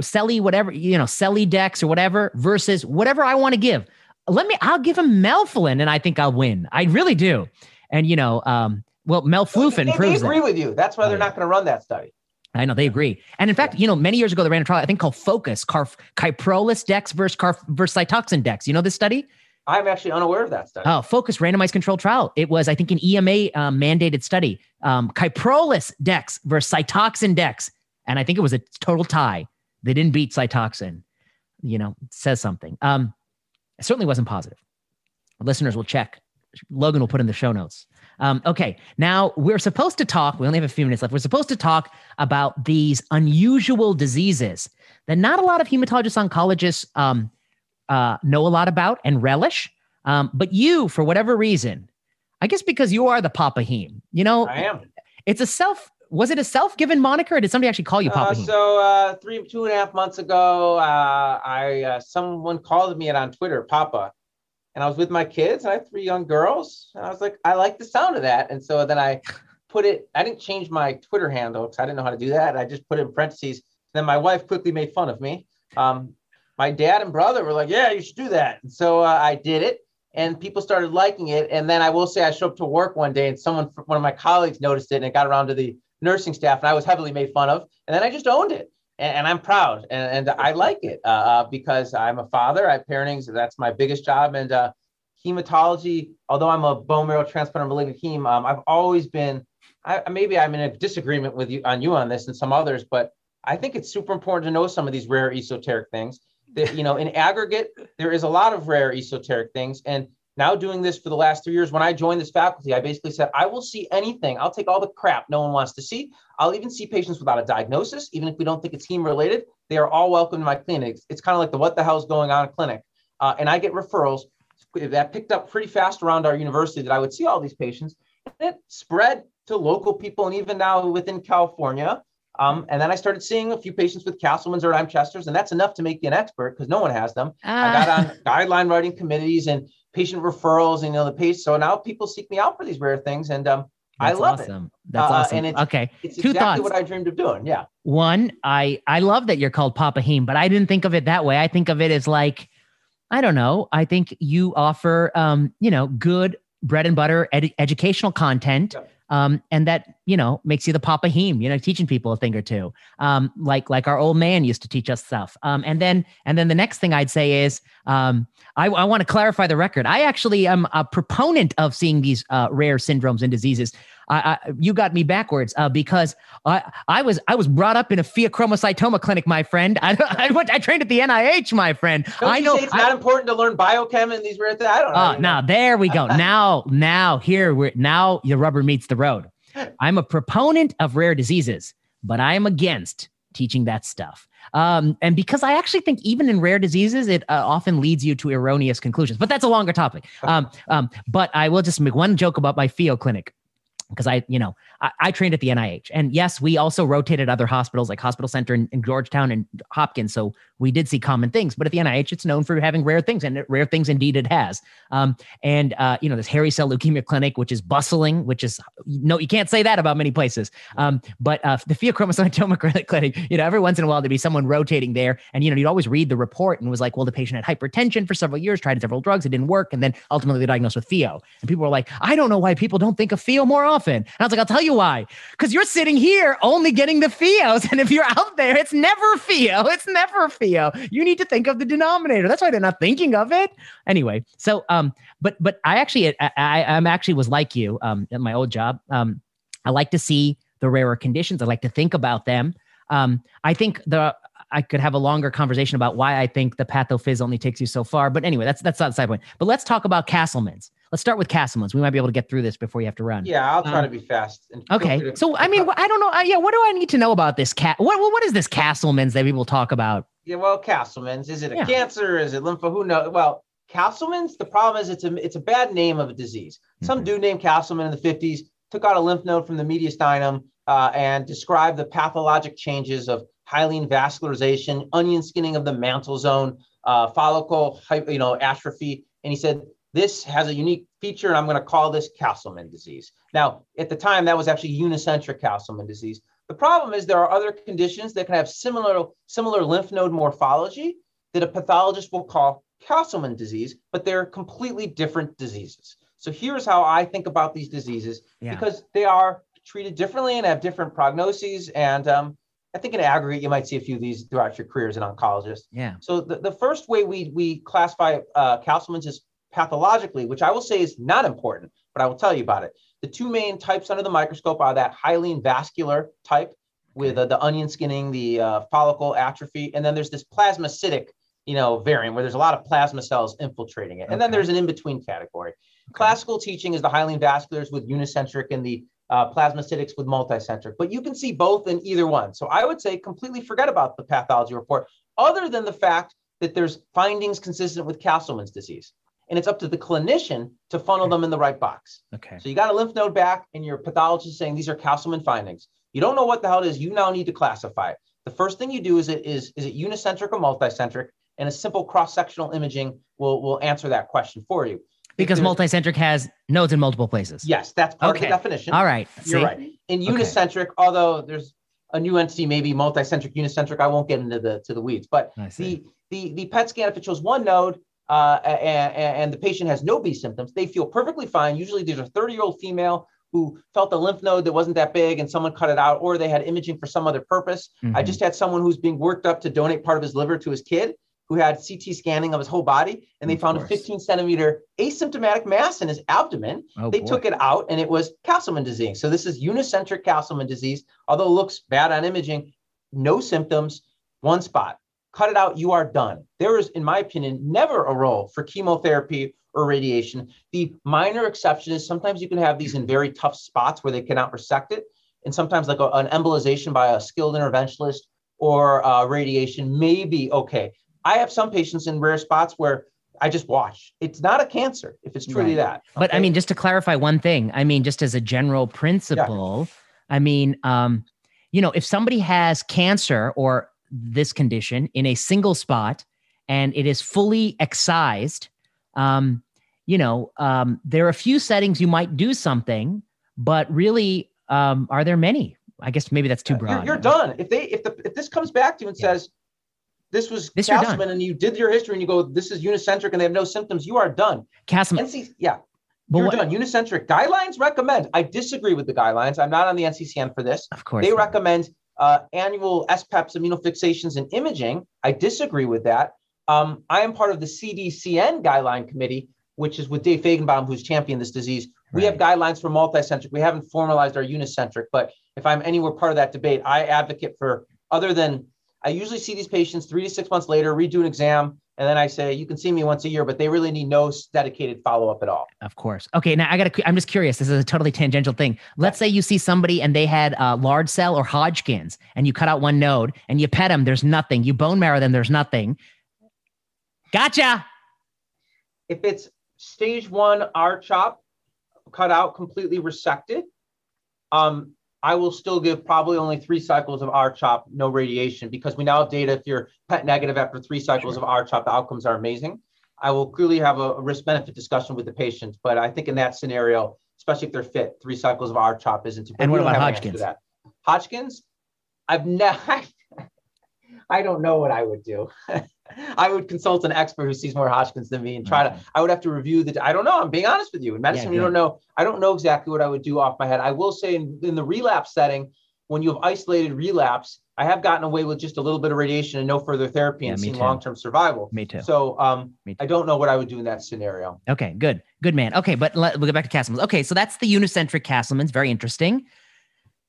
Selly, whatever, you know, Selly Dex or whatever, versus whatever I want to give. Let me, I'll give him Melphalan and I think I'll win. I really do. And, you know, um, well, melflufen they, proves they agree that. with you. That's why they're not going to run that study. I know they agree. And in fact, you know, many years ago, they ran a trial, I think called Focus, Carf, Kyprolis Dex versus, Carf, versus Cytoxan Dex. You know this study? I'm actually unaware of that study. Oh, Focus randomized controlled trial. It was, I think, an EMA um, mandated study. Um, Kyprolis Dex versus Cytoxan Dex. And I think it was a total tie. They didn't beat Cytoxan. You know, says something. Um, it certainly wasn't positive. Listeners will check. Logan will put in the show notes. Um, okay, now we're supposed to talk. We only have a few minutes left. We're supposed to talk about these unusual diseases that not a lot of hematologist oncologists um, uh, know a lot about and relish. Um, but you, for whatever reason, I guess because you are the Papa Heme, you know, I am. It's a self. Was it a self-given moniker, or did somebody actually call you Papa uh, So uh, three, two and a half months ago, uh, I uh, someone called me it on Twitter, Papa, and I was with my kids. And I have three young girls, and I was like, I like the sound of that, and so then I put it. I didn't change my Twitter handle because I didn't know how to do that. I just put it in parentheses. Then my wife quickly made fun of me. Um, my dad and brother were like, "Yeah, you should do that." And so uh, I did it, and people started liking it. And then I will say, I showed up to work one day, and someone, one of my colleagues, noticed it, and it got around to the nursing staff, and I was heavily made fun of. And then I just owned it, and, and I'm proud, and, and, I like it uh, uh, because I'm a father. I parenting, so that's my biggest job, and uh, hematology. Although I'm a bone marrow transplant malignant heme, um, I've always been. I, maybe I'm in a disagreement with you on you on this and some others, but I think it's super important to know some of these rare esoteric things that you know in aggregate there is a lot of rare esoteric things and now doing this for the last three years when i joined this faculty i basically said i will see anything. I'll take all the crap no one wants to see. I'll even see patients without a diagnosis even if we don't think it's heme related they are all welcome to my clinics. It's kind of like the what the hell's going on clinic. Uh, and i get referrals that picked up pretty fast around our university that i would see all these patients. And it spread to local people and even now within california. Um, and then I started seeing a few patients with Castleman's or Erdheim-Chesters, and that's enough to make you an expert because no one has them. I got on ah. guideline writing committees and patient referrals, and you know the page. So now people seek me out for these rare things, and um, I love awesome. it. That's uh, awesome. And it's, okay, it's Two exactly thoughts. what I dreamed of doing. Yeah. One, I I love that you're called Papa Heme, but I didn't think of it that way. I think of it as like, I don't know. I think you offer, um, you know, good bread and butter ed- educational content. Yeah um, and that you know makes you the papa heme, you know, teaching people a thing or two, um, like like our old man used to teach us stuff. Um, and then and then the next thing I'd say is um, I, I want to clarify the record. I actually am a proponent of seeing these uh, rare syndromes and diseases. I, I, you got me backwards uh, because I, I was I was brought up in a pheochromocytoma clinic, my friend. I I, went, I trained at the NIH, my friend. Don't I know it's not important to learn biochem and these rare things. I don't know. Uh, now there we go. now now here we're now the rubber meets the road. I'm a proponent of rare diseases, but I am against teaching that stuff. Um, and because I actually think even in rare diseases, it uh, often leads you to erroneous conclusions. But that's a longer topic. Um, um, but I will just make one joke about my Pheo clinic. because I, you know, I, I, trained at the NIH, and yes, we also rotated other hospitals like Hospital Center in, in, Georgetown and Hopkins. So we did see common things, but at the NIH, it's known for having rare things, and rare things indeed it has. Um, and uh, you know, this Hairy Cell Leukemia Clinic, which is bustling, which is no, you can't say that about many places. Um, but uh, the pheochromocytoma clinic, you know, every once in a while there'd be someone rotating there, and you know, you'd always read the report and was like, well, the patient had hypertension for several years, tried several drugs, it didn't work, and then ultimately diagnosed with pheo. And people were like, I don't know why people don't think of pheo more often. And I was like, I'll tell you why. Because you're sitting here only getting the pheos. And if you're out there, it's never pheo. It's never pheo. You need to think of the denominator. That's why they're not thinking of it. Anyway, so um, but but I actually I, I am actually was like you um at my old job. Um, I like to see the rarer conditions. I like to think about them. Um, I think the I could have a longer conversation about why I think the pathophys only takes you so far. But anyway, that's that's not the side point. But let's talk about Castleman's. Let's start with Castleman's. We might be able to get through this before you have to run. Yeah, I'll try um, to be fast. okay. To, so I mean, I don't know. Uh, yeah, what do I need to know about this cat? What what is this Castleman's that people talk about? Yeah, well, Castleman's. Is it a yeah. cancer? Is it lympho? Who knows? Well, Castleman's. The problem is it's a it's a bad name of a disease. Mm-hmm. Some dude named Castleman in the 50s took out a lymph node from the mediastinum uh, and described the pathologic changes of hyaline vascularization, onion skinning of the mantle zone, uh, follicle, you know, atrophy. And he said, this has a unique feature, and I'm going to call this Castleman disease. Now, at the time, that was actually unicentric Castleman disease. The problem is there are other conditions that can have similar, similar lymph node morphology that a pathologist will call Castleman disease, but they're completely different diseases. So here's how I think about these diseases yeah. because they are treated differently and have different prognoses. And um, I think in aggregate, you might see a few of these throughout your career as an oncologist. Yeah. So the, the first way we, we classify uh, Castleman's is pathologically, which I will say is not important, but I will tell you about it. The two main types under the microscope are that hyaline vascular type with uh, the onion skinning, the uh, follicle atrophy, and then there's this plasmacytic, you know, variant where there's a lot of plasma cells infiltrating it. And okay. then there's an in-between category. Okay. Classical teaching is the hyaline vasculars with unicentric and the uh, plasmacytics with multicentric, but you can see both in either one. So I would say completely forget about the pathology report, other than the fact that there's findings consistent with Castleman's disease. And it's up to the clinician to funnel them in the right box. Okay. So you got a lymph node back, and your pathologist is saying these are Castleman findings. You don't know what the hell it is. You now need to classify it. The first thing you do is it is is it unicentric or multicentric, and a simple cross-sectional imaging will will answer that question for you. Because multicentric has nodes in multiple places. Yes, that's part okay. of the definition. All right. You're right. In unicentric, okay. although there's a new entity, maybe multicentric, unicentric, I won't get into the to the weeds. But the the the PET scan, if it shows one node uh, and, and the patient has no B symptoms, they feel perfectly fine. Usually, there's a 30 year old female who felt a lymph node that wasn't that big and someone cut it out, or they had imaging for some other purpose. Mm-hmm. I just had someone who's being worked up to donate part of his liver to his kid who had CT scanning of his whole body, and they of found course. a 15 centimeter asymptomatic mass in his abdomen. Oh, they boy. took it out, and it was Castleman disease. So this is unicentric Castleman disease. Although it looks bad on imaging, no symptoms, one spot. Cut it out, you are done. There is, in my opinion, never a role for chemotherapy or radiation. The minor exception is sometimes you can have these in very tough spots where they cannot resect it, and sometimes like a, an embolization by a skilled interventionalist or uh, radiation may be okay. I have some patients in rare spots where I just watch. It's not a cancer if it's truly right. that. Okay? But I mean, just to clarify one thing, I mean, just as a general principle, yeah. I mean, um, you know, if somebody has cancer or this condition in a single spot and it is fully excised, um, you know, um, there are a few settings you might do something, but really, um, are there many? I guess maybe that's too broad. You're, you're done. If they if the if this comes back to you and yeah. says this was this Castleman and you did your history and you go, this is unicentric and they have no symptoms, you are done. Castleman. NC, yeah. But You're what, done. Unicentric guidelines recommend. I disagree with the guidelines. I'm not on the NCCN for this. Of course. They not. recommend uh, annual SPEPs immunofixations and imaging. I disagree with that. Um, I am part of the CDCN guideline committee, which is with Dave Fajgenbaum, who's championed this disease. Right. We have guidelines for multicentric. We haven't formalized our unicentric, but if I'm anywhere part of that debate, I advocate for other than I usually see these patients three to six months later, redo an exam, and then I say, you can see me once a year, but they really need no dedicated follow up at all. Of course. Okay. Now I got to, I'm just curious. This is a totally tangential thing. Let's say you see somebody and they had uh, large cell or Hodgkin's and you cut out one node and you pet them, there's nothing. You bone marrow them, there's nothing. Gotcha. If it's stage one R CHOP, cut out, completely resected, um, I will still give probably only three cycles of R-CHOP, no radiation, because we now have data. If you're PET negative after three cycles sure. of R-CHOP, the outcomes are amazing. I will clearly have a, risk-benefit discussion with the patient, but I think in that scenario, especially if they're fit, three cycles of R-CHOP isn't. Too bad. And what about Hodgkin's? That. Hodgkin's, I've never. I don't know what I would do. I would consult an expert who sees more Hodgkins than me and try to. I would have to review the. I don't know. I'm being honest with you. In medicine, yeah, you don't know. I don't know exactly what I would do off my head. I will say in, in the relapse setting, when you have isolated relapse, I have gotten away with just a little bit of radiation and no further therapy yeah, and seen long term survival. Me too. So um, too. I don't know what I would do in that scenario. Okay, good, good man. Okay, but let, we'll get back to Castleman's. Okay, so that's the unicentric Castleman's. Very interesting.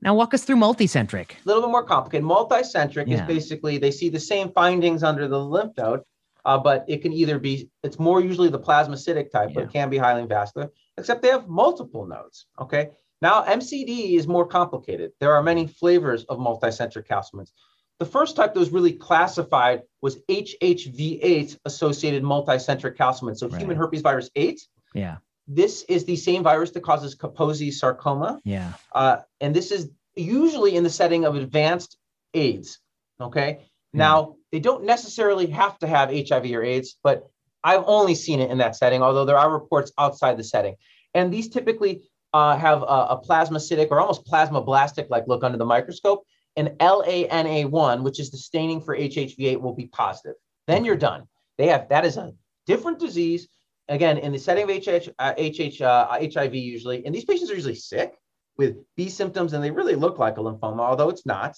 Now walk us through multicentric. A little bit more complicated. Multicentric yeah. is basically they see the same findings under the lymph node, uh, but it can either be it's more usually the plasmacytic type, yeah. but it can be hyaline vascular. Except they have multiple nodes. Okay. Now MCD is more complicated. There are many flavors of multicentric Castleman's. The first type that was really classified was HHV8 associated multicentric Castleman. So right. human herpes virus 8. Yeah. This is the same virus that causes Kaposi sarcoma. Yeah. Uh, and this is usually in the setting of advanced AIDS. Okay. Hmm. Now, they don't necessarily have to have HIV or AIDS, but I've only seen it in that setting, although there are reports outside the setting. And these typically uh, have a, a plasmacytic or almost plasmablastic like look under the microscope. And LANA1, which is the staining for HHV8, will be positive. Then you're done. They have that is a different disease again, in the setting of HH, uh, HH, uh, HIV, usually, and these patients are usually sick with B symptoms, and they really look like a lymphoma, although it's not.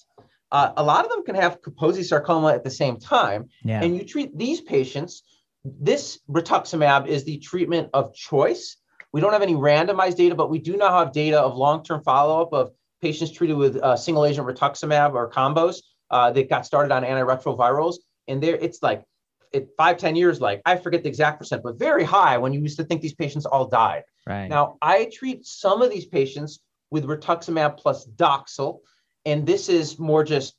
Uh, a lot of them can have Kaposi sarcoma at the same time, yeah. and you treat these patients. This rituximab is the treatment of choice. We don't have any randomized data, but we do now have data of long-term follow-up of patients treated with uh, single-agent rituximab or combos uh, that got started on antiretrovirals, and there it's like it five ten years, like I forget the exact percent, but very high when you used to think these patients all died. Right. Now I treat some of these patients with rituximab plus Doxil, and this is more just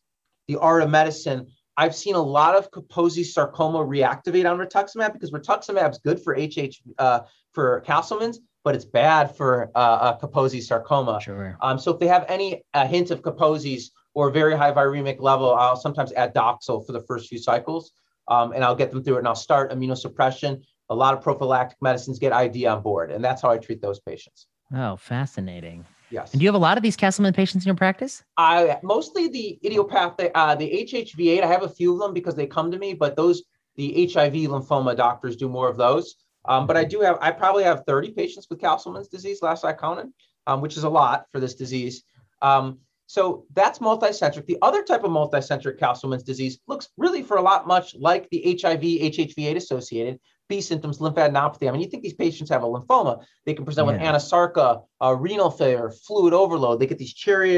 the art of medicine. I've seen a lot of Kaposi sarcoma reactivate on rituximab because rituximab is good for HH uh, for Castleman's, but it's bad for uh, uh, Kaposi sarcoma. Sure. Um, so if they have any uh, hint of Kaposi's or very high viremic level, I'll sometimes add Doxil for the first few cycles um, and I'll get them through it and I'll start immunosuppression. A lot of prophylactic medicines get ID on board, and that's how I treat those patients. Oh, fascinating. Yes. And do you have a lot of these Castleman patients in your practice? I mostly the idiopathic, uh, the HHV8. I have a few of them because they come to me, but those the HIV lymphoma doctors do more of those. Um, but I do have, I probably have 30 patients with Castleman's disease last I counted, um, which is a lot for this disease. Um, so that's multicentric. The other type of multicentric Castleman's disease looks really for a lot much like the HIV, HHV8 associated B symptoms, lymphadenopathy. I mean, you think these patients have a lymphoma, they can present yeah. with anasarca, uh, renal failure, fluid overload. They get these cherry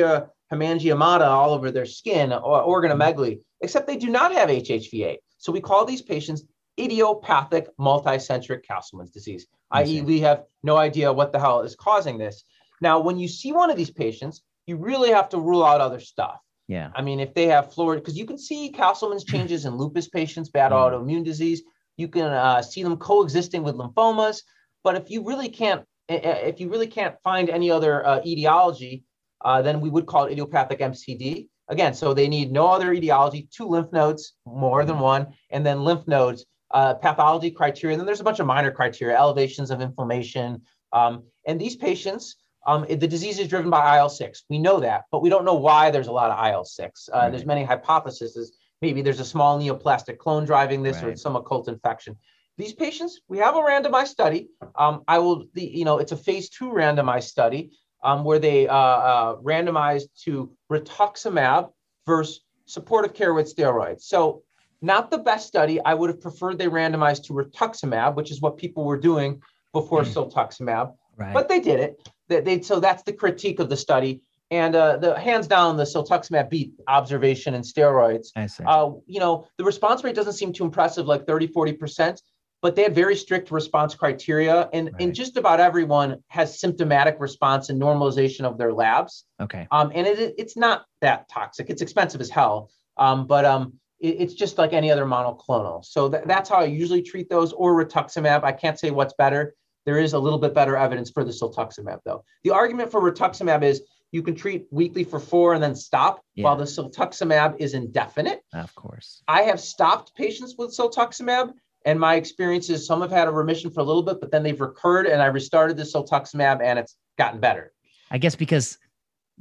hemangiomata all over their skin, or organomegaly, except they do not have HHV8. So we call these patients idiopathic multicentric Castleman's disease, i.e., we have no idea what the hell is causing this. Now, when you see one of these patients, you really have to rule out other stuff. Yeah. I mean, if they have Florida, because you can see Castleman's changes in lupus patients, bad mm. autoimmune disease. You can uh, see them coexisting with lymphomas. But if you really can't, if you really can't find any other uh, etiology, uh, then we would call it idiopathic MCD. Again, so they need no other etiology, two lymph nodes, more than one, and then lymph nodes, uh, pathology criteria. And then there's a bunch of minor criteria, elevations of inflammation. Um, and these patients, um, the disease is driven by IL-6. We know that, but we don't know why there's a lot of IL-6. Uh, right. There's many hypotheses. Maybe there's a small neoplastic clone driving this right. or some occult infection. These patients, we have a randomized study. Um, I will, the, you know, it's a phase two randomized study um, where they uh, uh, randomized to rituximab versus supportive care with steroids. So not the best study. I would have preferred they randomized to rituximab, which is what people were doing before mm. siltuximab. Right. But they did it. They, they, so that's the critique of the study. And uh, the hands down, the siltuximab beat observation and steroids. I see. Uh, you know, the response rate doesn't seem too impressive, like 30, 40%, but they had very strict response criteria. And, right. and just about everyone has symptomatic response and normalization of their labs. Okay. Um, and it, it's not that toxic. It's expensive as hell. Um, but um, it, it's just like any other monoclonal. So th- that's how I usually treat those or rituximab. I can't say what's better there is a little bit better evidence for the siltuximab, though. The argument for rituximab is you can treat weekly for four and then stop, Yeah. while the siltuximab is indefinite. Of course. I have stopped patients with siltuximab, and my experience is some have had a remission for a little bit, but then they've recurred, and I restarted the siltuximab, and it's gotten better. I guess because,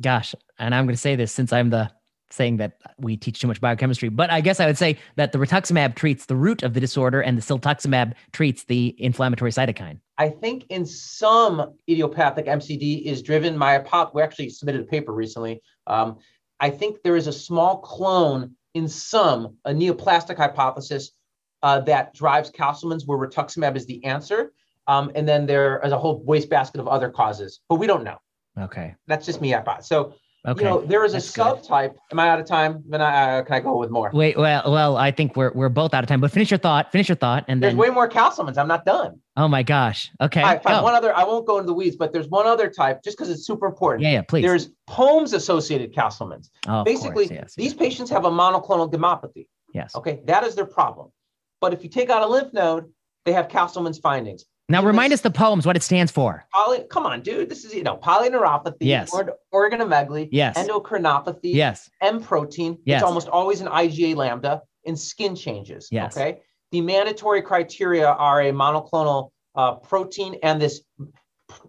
gosh, and I'm going to say this since I'm the saying that we teach too much biochemistry, but I guess I would say that the rituximab treats the root of the disorder and the siltuximab treats the inflammatory cytokine. I think in some idiopathic MCD is driven. My hypo- we actually submitted a paper recently. Um, I think there is a small clone in some a neoplastic hypothesis uh, that drives Castleman's, where rituximab is the answer. Um, and then there is a whole wastebasket of other causes, but we don't know. Okay. That's just me. hypo- So Okay. you know there is a good. subtype. Am I out of time? Then I, uh, can I go with more? Wait, well, well, I think we're we're both out of time. But finish your thought. Finish your thought, and There's then way more Castlemans. I'm not done. oh my gosh. Okay. I go. One other. I won't go into the weeds, but there's one other type, just because it's super important. yeah, yeah. Please. There's POEMS associated Castlemans. oh, of Basically, course, yes, these yes, patients have a monoclonal gammopathy. Yes. Okay, that is their problem. But if you take out a lymph node, they have Castleman's findings. Now remind us the POEMS, what it stands for. Poly, come on, dude. This is you know polyneuropathy, Yes. or, organomegaly, Yes. endocrinopathy, Yes. M protein. Yes. It's almost always an IgA lambda and skin changes. Yes. Okay. The mandatory criteria are a monoclonal uh, protein and this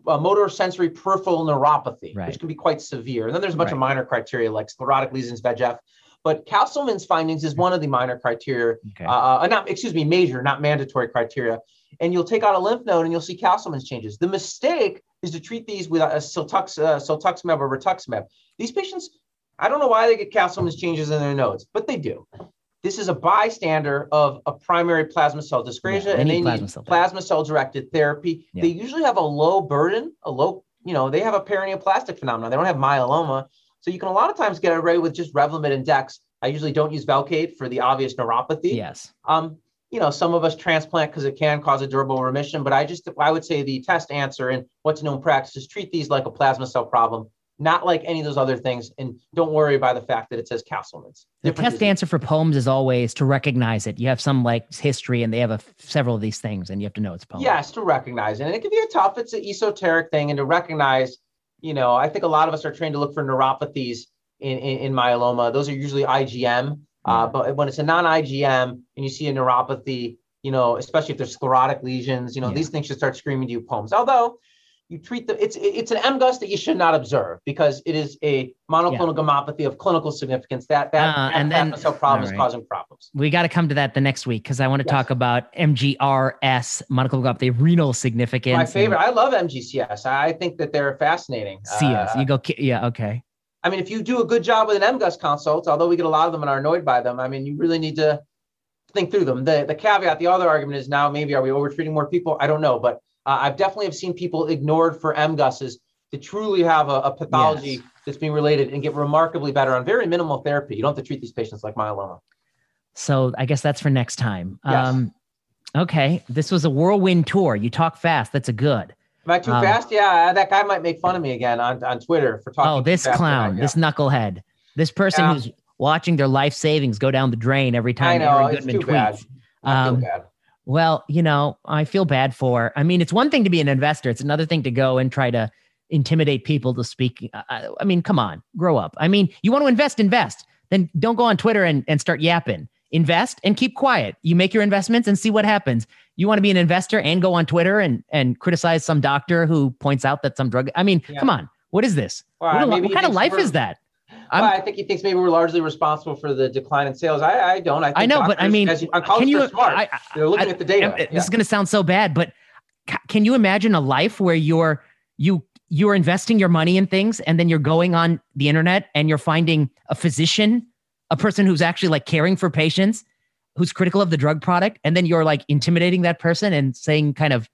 uh, motor sensory peripheral neuropathy, Right. which can be quite severe. And then there's a bunch of minor criteria like sclerotic lesions, VEGF. But Castleman's findings is one of the minor criteria, Okay. uh, uh, not excuse me, major, not mandatory criteria. And you'll take out a lymph node and you'll see Castleman's changes. The mistake is to treat these with a siltux, uh, siltuximab or rituximab. These patients, I don't know why they get Castleman's changes in their nodes, but they do. This is a bystander of a primary plasma cell dyscrasia, Yeah, they and they plasma need cell plasma cell directed therapy. Yeah. They usually have a low burden, a low, you know, they have a paraneoplastic phenomenon. They don't have myeloma. So you can a lot of times get away with just Revlimid and Dex. I usually don't use Velcade for the obvious neuropathy. yes. Um, you know, some of us transplant because it can cause a durable remission, but I just I would say the test answer and what's known practice is treat these like a plasma cell problem, not like any of those other things, and don't worry by the fact that it says Castleman's. The test answer for POEMS is always to recognize it. You have some like history and they have a, several of these things and you have to know it's poem. Yes, to recognize it. And it can be a tough, it's an esoteric thing. And to recognize, you know, I think a lot of us are trained to look for neuropathies in, in, in myeloma. Those are usually IgM. Uh, but when it's a non-IgM and you see a neuropathy, you know, especially if there's sclerotic lesions, you know, Yeah. these things should start screaming to you POEMS. Although you treat the it's it's an MGUS that you should not observe because it is a monoclonal gammopathy of clinical significance. That that, Uh, that and then- cell problem all is causing problems. We got to come to that the next week because I want to Yes. talk about MGRS, monoclonal gammopathy renal significance. My favorite. I love MGCS. I think that they're fascinating. CS. Uh, you go, yeah, okay. I mean, if you do a good job with an MGUS consult, although we get a lot of them and are annoyed by them, I mean, you really need to think through them. The, the caveat, the other argument is now maybe are we overtreating more people? I don't know, but uh, I've definitely have seen people ignored for MGUSs to truly have a, a pathology Yes. that's being related and get remarkably better on very minimal therapy. You don't have to treat these patients like myeloma. So I guess that's for next time. Yes. Um, okay. This was a whirlwind tour. You talk fast. That's a good. Am I too Um, fast? Yeah, that guy might make fun of me again on, on Twitter for talking. Oh, this clown, this knucklehead, this person Yeah. who's watching their life savings go down the drain every time I know Aaron it's too bad. tweets. Feel Um, bad. Well, you know, I feel bad for. I mean, it's one thing to be an investor; it's another thing to go and try to intimidate people to speak. I, I mean, come on, grow up. I mean, you want to invest, invest. Then don't go on Twitter and, and start yapping. Invest and keep quiet. You make your investments and see what happens. You want to be an investor and go on Twitter and and criticize some doctor who points out that some drug. I mean, Yeah. come on, what is this? Well, what, what kind of life is that? Well, I'm- think he thinks maybe we're largely responsible for the decline in sales. I, I don't. I, think I know, but I mean, as you, can you? are smart. I- I- They're looking I- at the data. Em- Yeah. This is going to sound so bad, but ca- can you imagine a life where you're you you're investing your money in things and then you're going on the internet and you're finding a physician, a person who's actually like caring for patients, who's critical of the drug product, and then you're like intimidating that person and saying kind of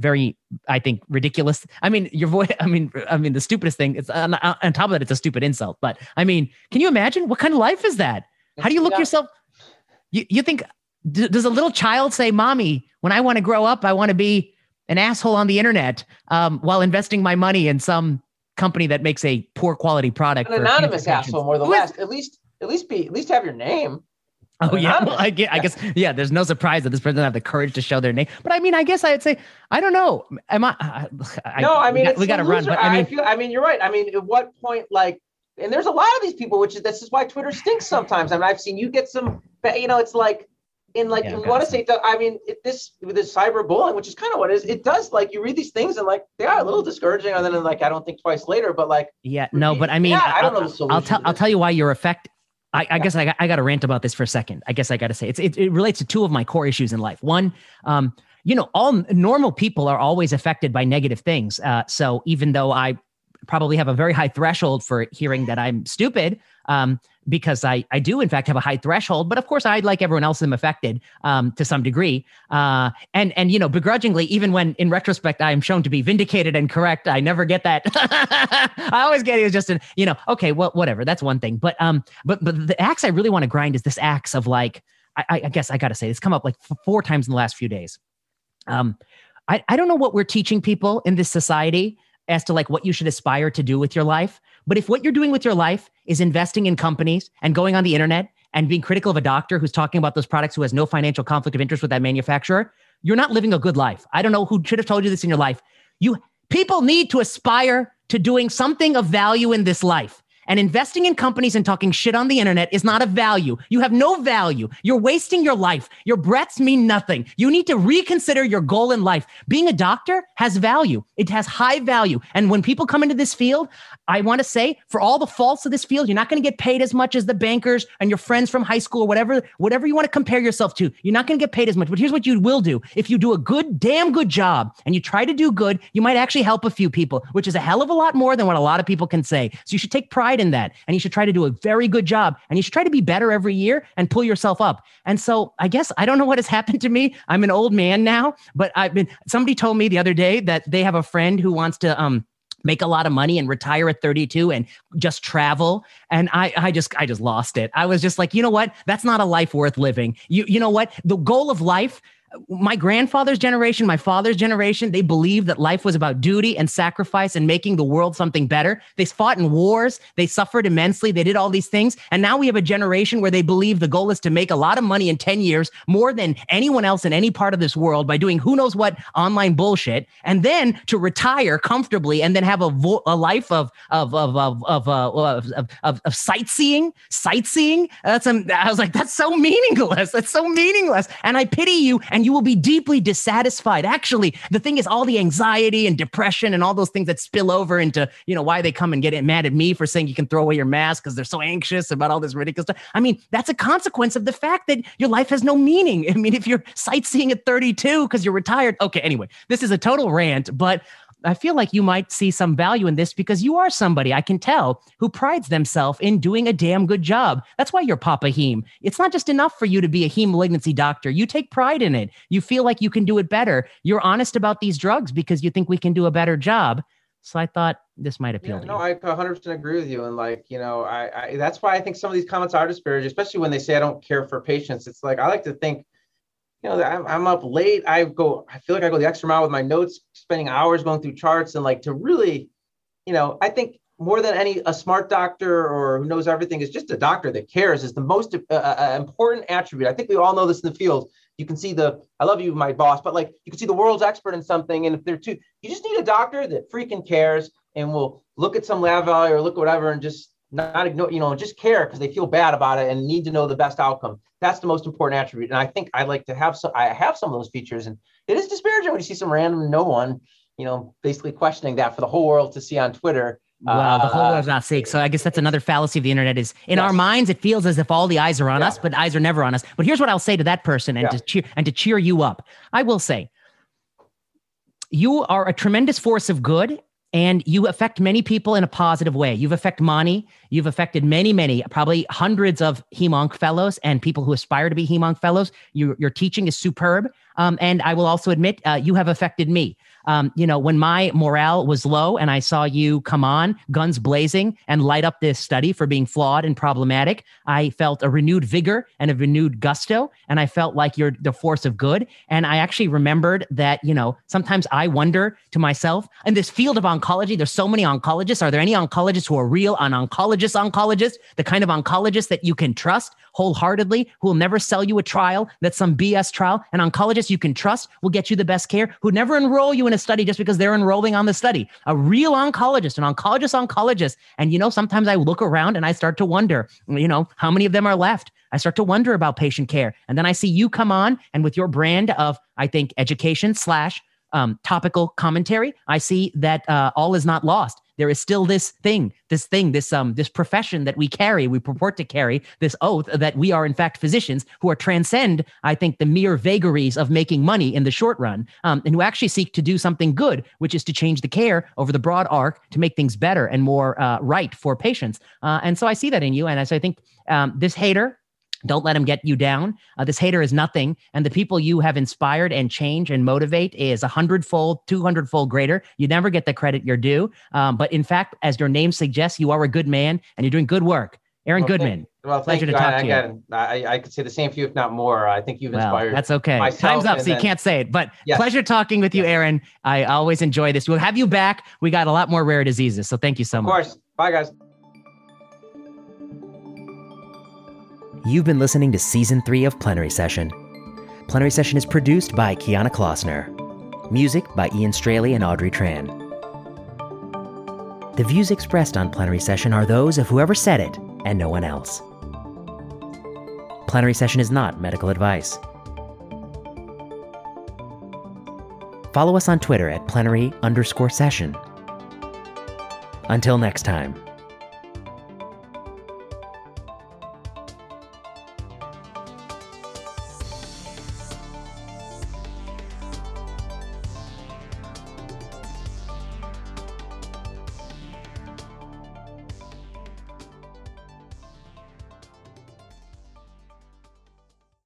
very, I think, ridiculous. I mean, your voice. I mean, I mean, the stupidest thing. It's on, on top of that, it's a stupid insult. But I mean, can you imagine what kind of life is that? How do you look Yeah. yourself? You, you think does a little child say, "Mommy, when I want to grow up, I want to be an asshole on the internet um, while investing my money in some company that makes a poor quality product?" An anonymous asshole, more than less. At least, at least be, at least have your name. Oh yeah, well, I, get, I guess yeah. There's no surprise that this person doesn't have the courage to show their name. But I mean, I guess I'd say I don't know. Am I? I no, I mean we got to run. But I mean, I, feel, I mean, you're right. I mean, at what point, like, and there's a lot of these people, which is this is why Twitter stinks sometimes. I mean, I've seen you get some, you know, it's like in like yeah, you want to say i mean it, this with this cyberbullying which is kind of what it is it does like you read these things and like they are a little discouraging and then like i don't think twice later but like yeah no but i mean yeah, I, I, don't know i'll tell i'll tell you why you're affected I, I, guess I I got to rant about this for a second. I guess I got to say it's, it, it relates to two of my core issues in life. One, um, you know, all normal people are always affected by negative things. Uh, so even though I probably have a very high threshold for hearing that I'm stupid, um, because I, I do in fact have a high threshold, but of course I like everyone else am affected um, to some degree. Uh, and and you know begrudgingly, even when in retrospect I am shown to be vindicated and correct, I never get that. I always get it was just an you know okay well whatever that's one thing, but um but but the axe I really want to grind is this axe of like I, I guess I got to say it's come up like four times in the last few days. Um, I I don't know what we're teaching people in this society as to like what you should aspire to do with your life. But if what you're doing with your life is investing in companies and going on the internet and being critical of a doctor who's talking about those products who has no financial conflict of interest with that manufacturer, you're not living a good life. I don't know who should have told you this in your life. You people need to aspire to doing something of value in this life. And investing in companies and talking shit on the internet is not a value. You have no value. You're wasting your life. Your breaths mean nothing. You need to reconsider your goal in life. Being a doctor has value, it has high value. And when people come into this field, I want to say for all the faults of this field, you're not going to get paid as much as the bankers and your friends from high school or whatever, whatever you want to compare yourself to. You're not going to get paid as much. But here's what you will do. If you do a good, damn good job and you try to do good, you might actually help a few people, which is a hell of a lot more than what a lot of people can say. So you should take pride in that. And you should try to do a very good job. And you should try to be better every year and pull yourself up. And so I guess I don't know what has happened to me. I'm an old man now, but I've been, somebody told me the other day that they have a friend who wants to, um, make a lot of money and retire at 32 and just travel and i i just i just lost it i was just like you know what that's not a life worth living you you know what the goal of life my grandfather's generation, my father's generation, they believed that life was about duty and sacrifice and making the world something better. They fought in wars, they suffered immensely, they did all these things. And now we have a generation where they believe the goal is to make a lot of money in 10 years, more than anyone else in any part of this world by doing who knows what online bullshit, and then to retire comfortably and then have a, vo- a life of of of of of, uh, of, of, of, sightseeing, sightseeing. That's um, I was like, that's so meaningless. That's so meaningless. And I pity you and you will be deeply dissatisfied. Actually, the thing is, all the anxiety and depression and all those things that spill over into, you know, why they come and get mad at me for saying you can throw away your mask because they're so anxious about all this ridiculous stuff. I mean, that's a consequence of the fact that your life has no meaning. I mean, if you're sightseeing at 32 because you're retired, okay, anyway, this is a total rant, but I feel like you might see some value in this because you are somebody I can tell who prides themselves in doing a damn good job. That's why you're Papa Heme. It's not just enough for you to be a heme malignancy doctor. You take pride in it. You feel like you can do it better. You're honest about these drugs because you think we can do a better job. So I thought this might appeal yeah, to no, you. No, I 100% agree with you. And like, you know, I, I that's why I think some of these comments are disparaging, especially when they say I don't care for patients. It's like I like to think you know, I'm, I'm up late. I go, I feel like I go the extra mile with my notes, spending hours going through charts and like to really, you know, I think more than any, a smart doctor or who knows everything is just a doctor that cares is the most uh, uh, uh, important attribute. I think we all know this in the field. You can see the, I love you, my boss, but like you can see the world's expert in something. And if they're too, you just need a doctor that freaking cares and will look at some lab value or look at whatever and just not ignore, you know, just care because they feel bad about it and need to know the best outcome. That's the most important attribute. And I think I like to have some, I have some of those features. And it is disparaging when you see some random no one, you know, basically questioning that for the whole world to see on Twitter. Well, the whole uh, world's not sick. So I guess that's another fallacy of the internet is in yes. our minds, it feels as if all the eyes are on yeah. us, but eyes are never on us. But here's what I'll say to that person and yeah. to cheer and to cheer you up. I will say, you are a tremendous force of good and you affect many people in a positive way. You've affected Mani. You've affected many, many, probably hundreds of HemOnc fellows and people who aspire to be HemOnc fellows. You, your teaching is superb. Um, and I will also admit, uh, you have affected me. Um, you know, when my morale was low and I saw you come on, guns blazing, and light up this study for being flawed and problematic, I felt a renewed vigor and a renewed gusto. And I felt like you're the force of good. And I actually remembered that, you know, sometimes I wonder to myself, in this field of oncology, there's so many oncologists. Are there any oncologists who are real, an oncologist oncologist, the kind of oncologist that you can trust wholeheartedly, who will never sell you a trial that's some BS trial? An oncologist you can trust will get you the best care, who never enroll you in a study just because they're enrolling on the study. A real oncologist, an oncologist oncologist. And, you know, sometimes I look around and I start to wonder, you know, how many of them are left? I start to wonder about patient care. And then I see you come on and with your brand of, I think, education slash um, topical commentary, I see that uh, all is not lost. There is still this thing, this thing, this um, this profession that we carry, we purport to carry, this oath that we are in fact physicians who are transcend, I think, the mere vagaries of making money in the short run, um, and who actually seek to do something good, which is to change the care over the broad arc to make things better and more uh, right for patients. Uh, and so I see that in you, and so I think um, this hater don't let him get you down. Uh, this hater is nothing. And the people you have inspired and change and motivate is a hundredfold, 200 fold greater. You never get the credit you're due. Um, but in fact, as your name suggests, you are a good man and you're doing good work. Aaron well, Goodman. Thank, well, pleasure to talk I, to you. Again, I, I could say the same for you, if not more. I think you've inspired. Well, that's okay. Time's up, so then, you can't say it. But yes. pleasure talking with you, Aaron. I always enjoy this. We'll have you back. We got a lot more rare diseases. So thank you so of much. Of course. Bye, guys. You've been listening to Season 3 of Plenary Session. Plenary Session is produced by Kiana Klossner. Music by Ian Straley and Audrey Tran. The views expressed on Plenary Session are those of whoever said it and no one else. Plenary Session is not medical advice. Follow us on Twitter at plenary underscore session. Until next time.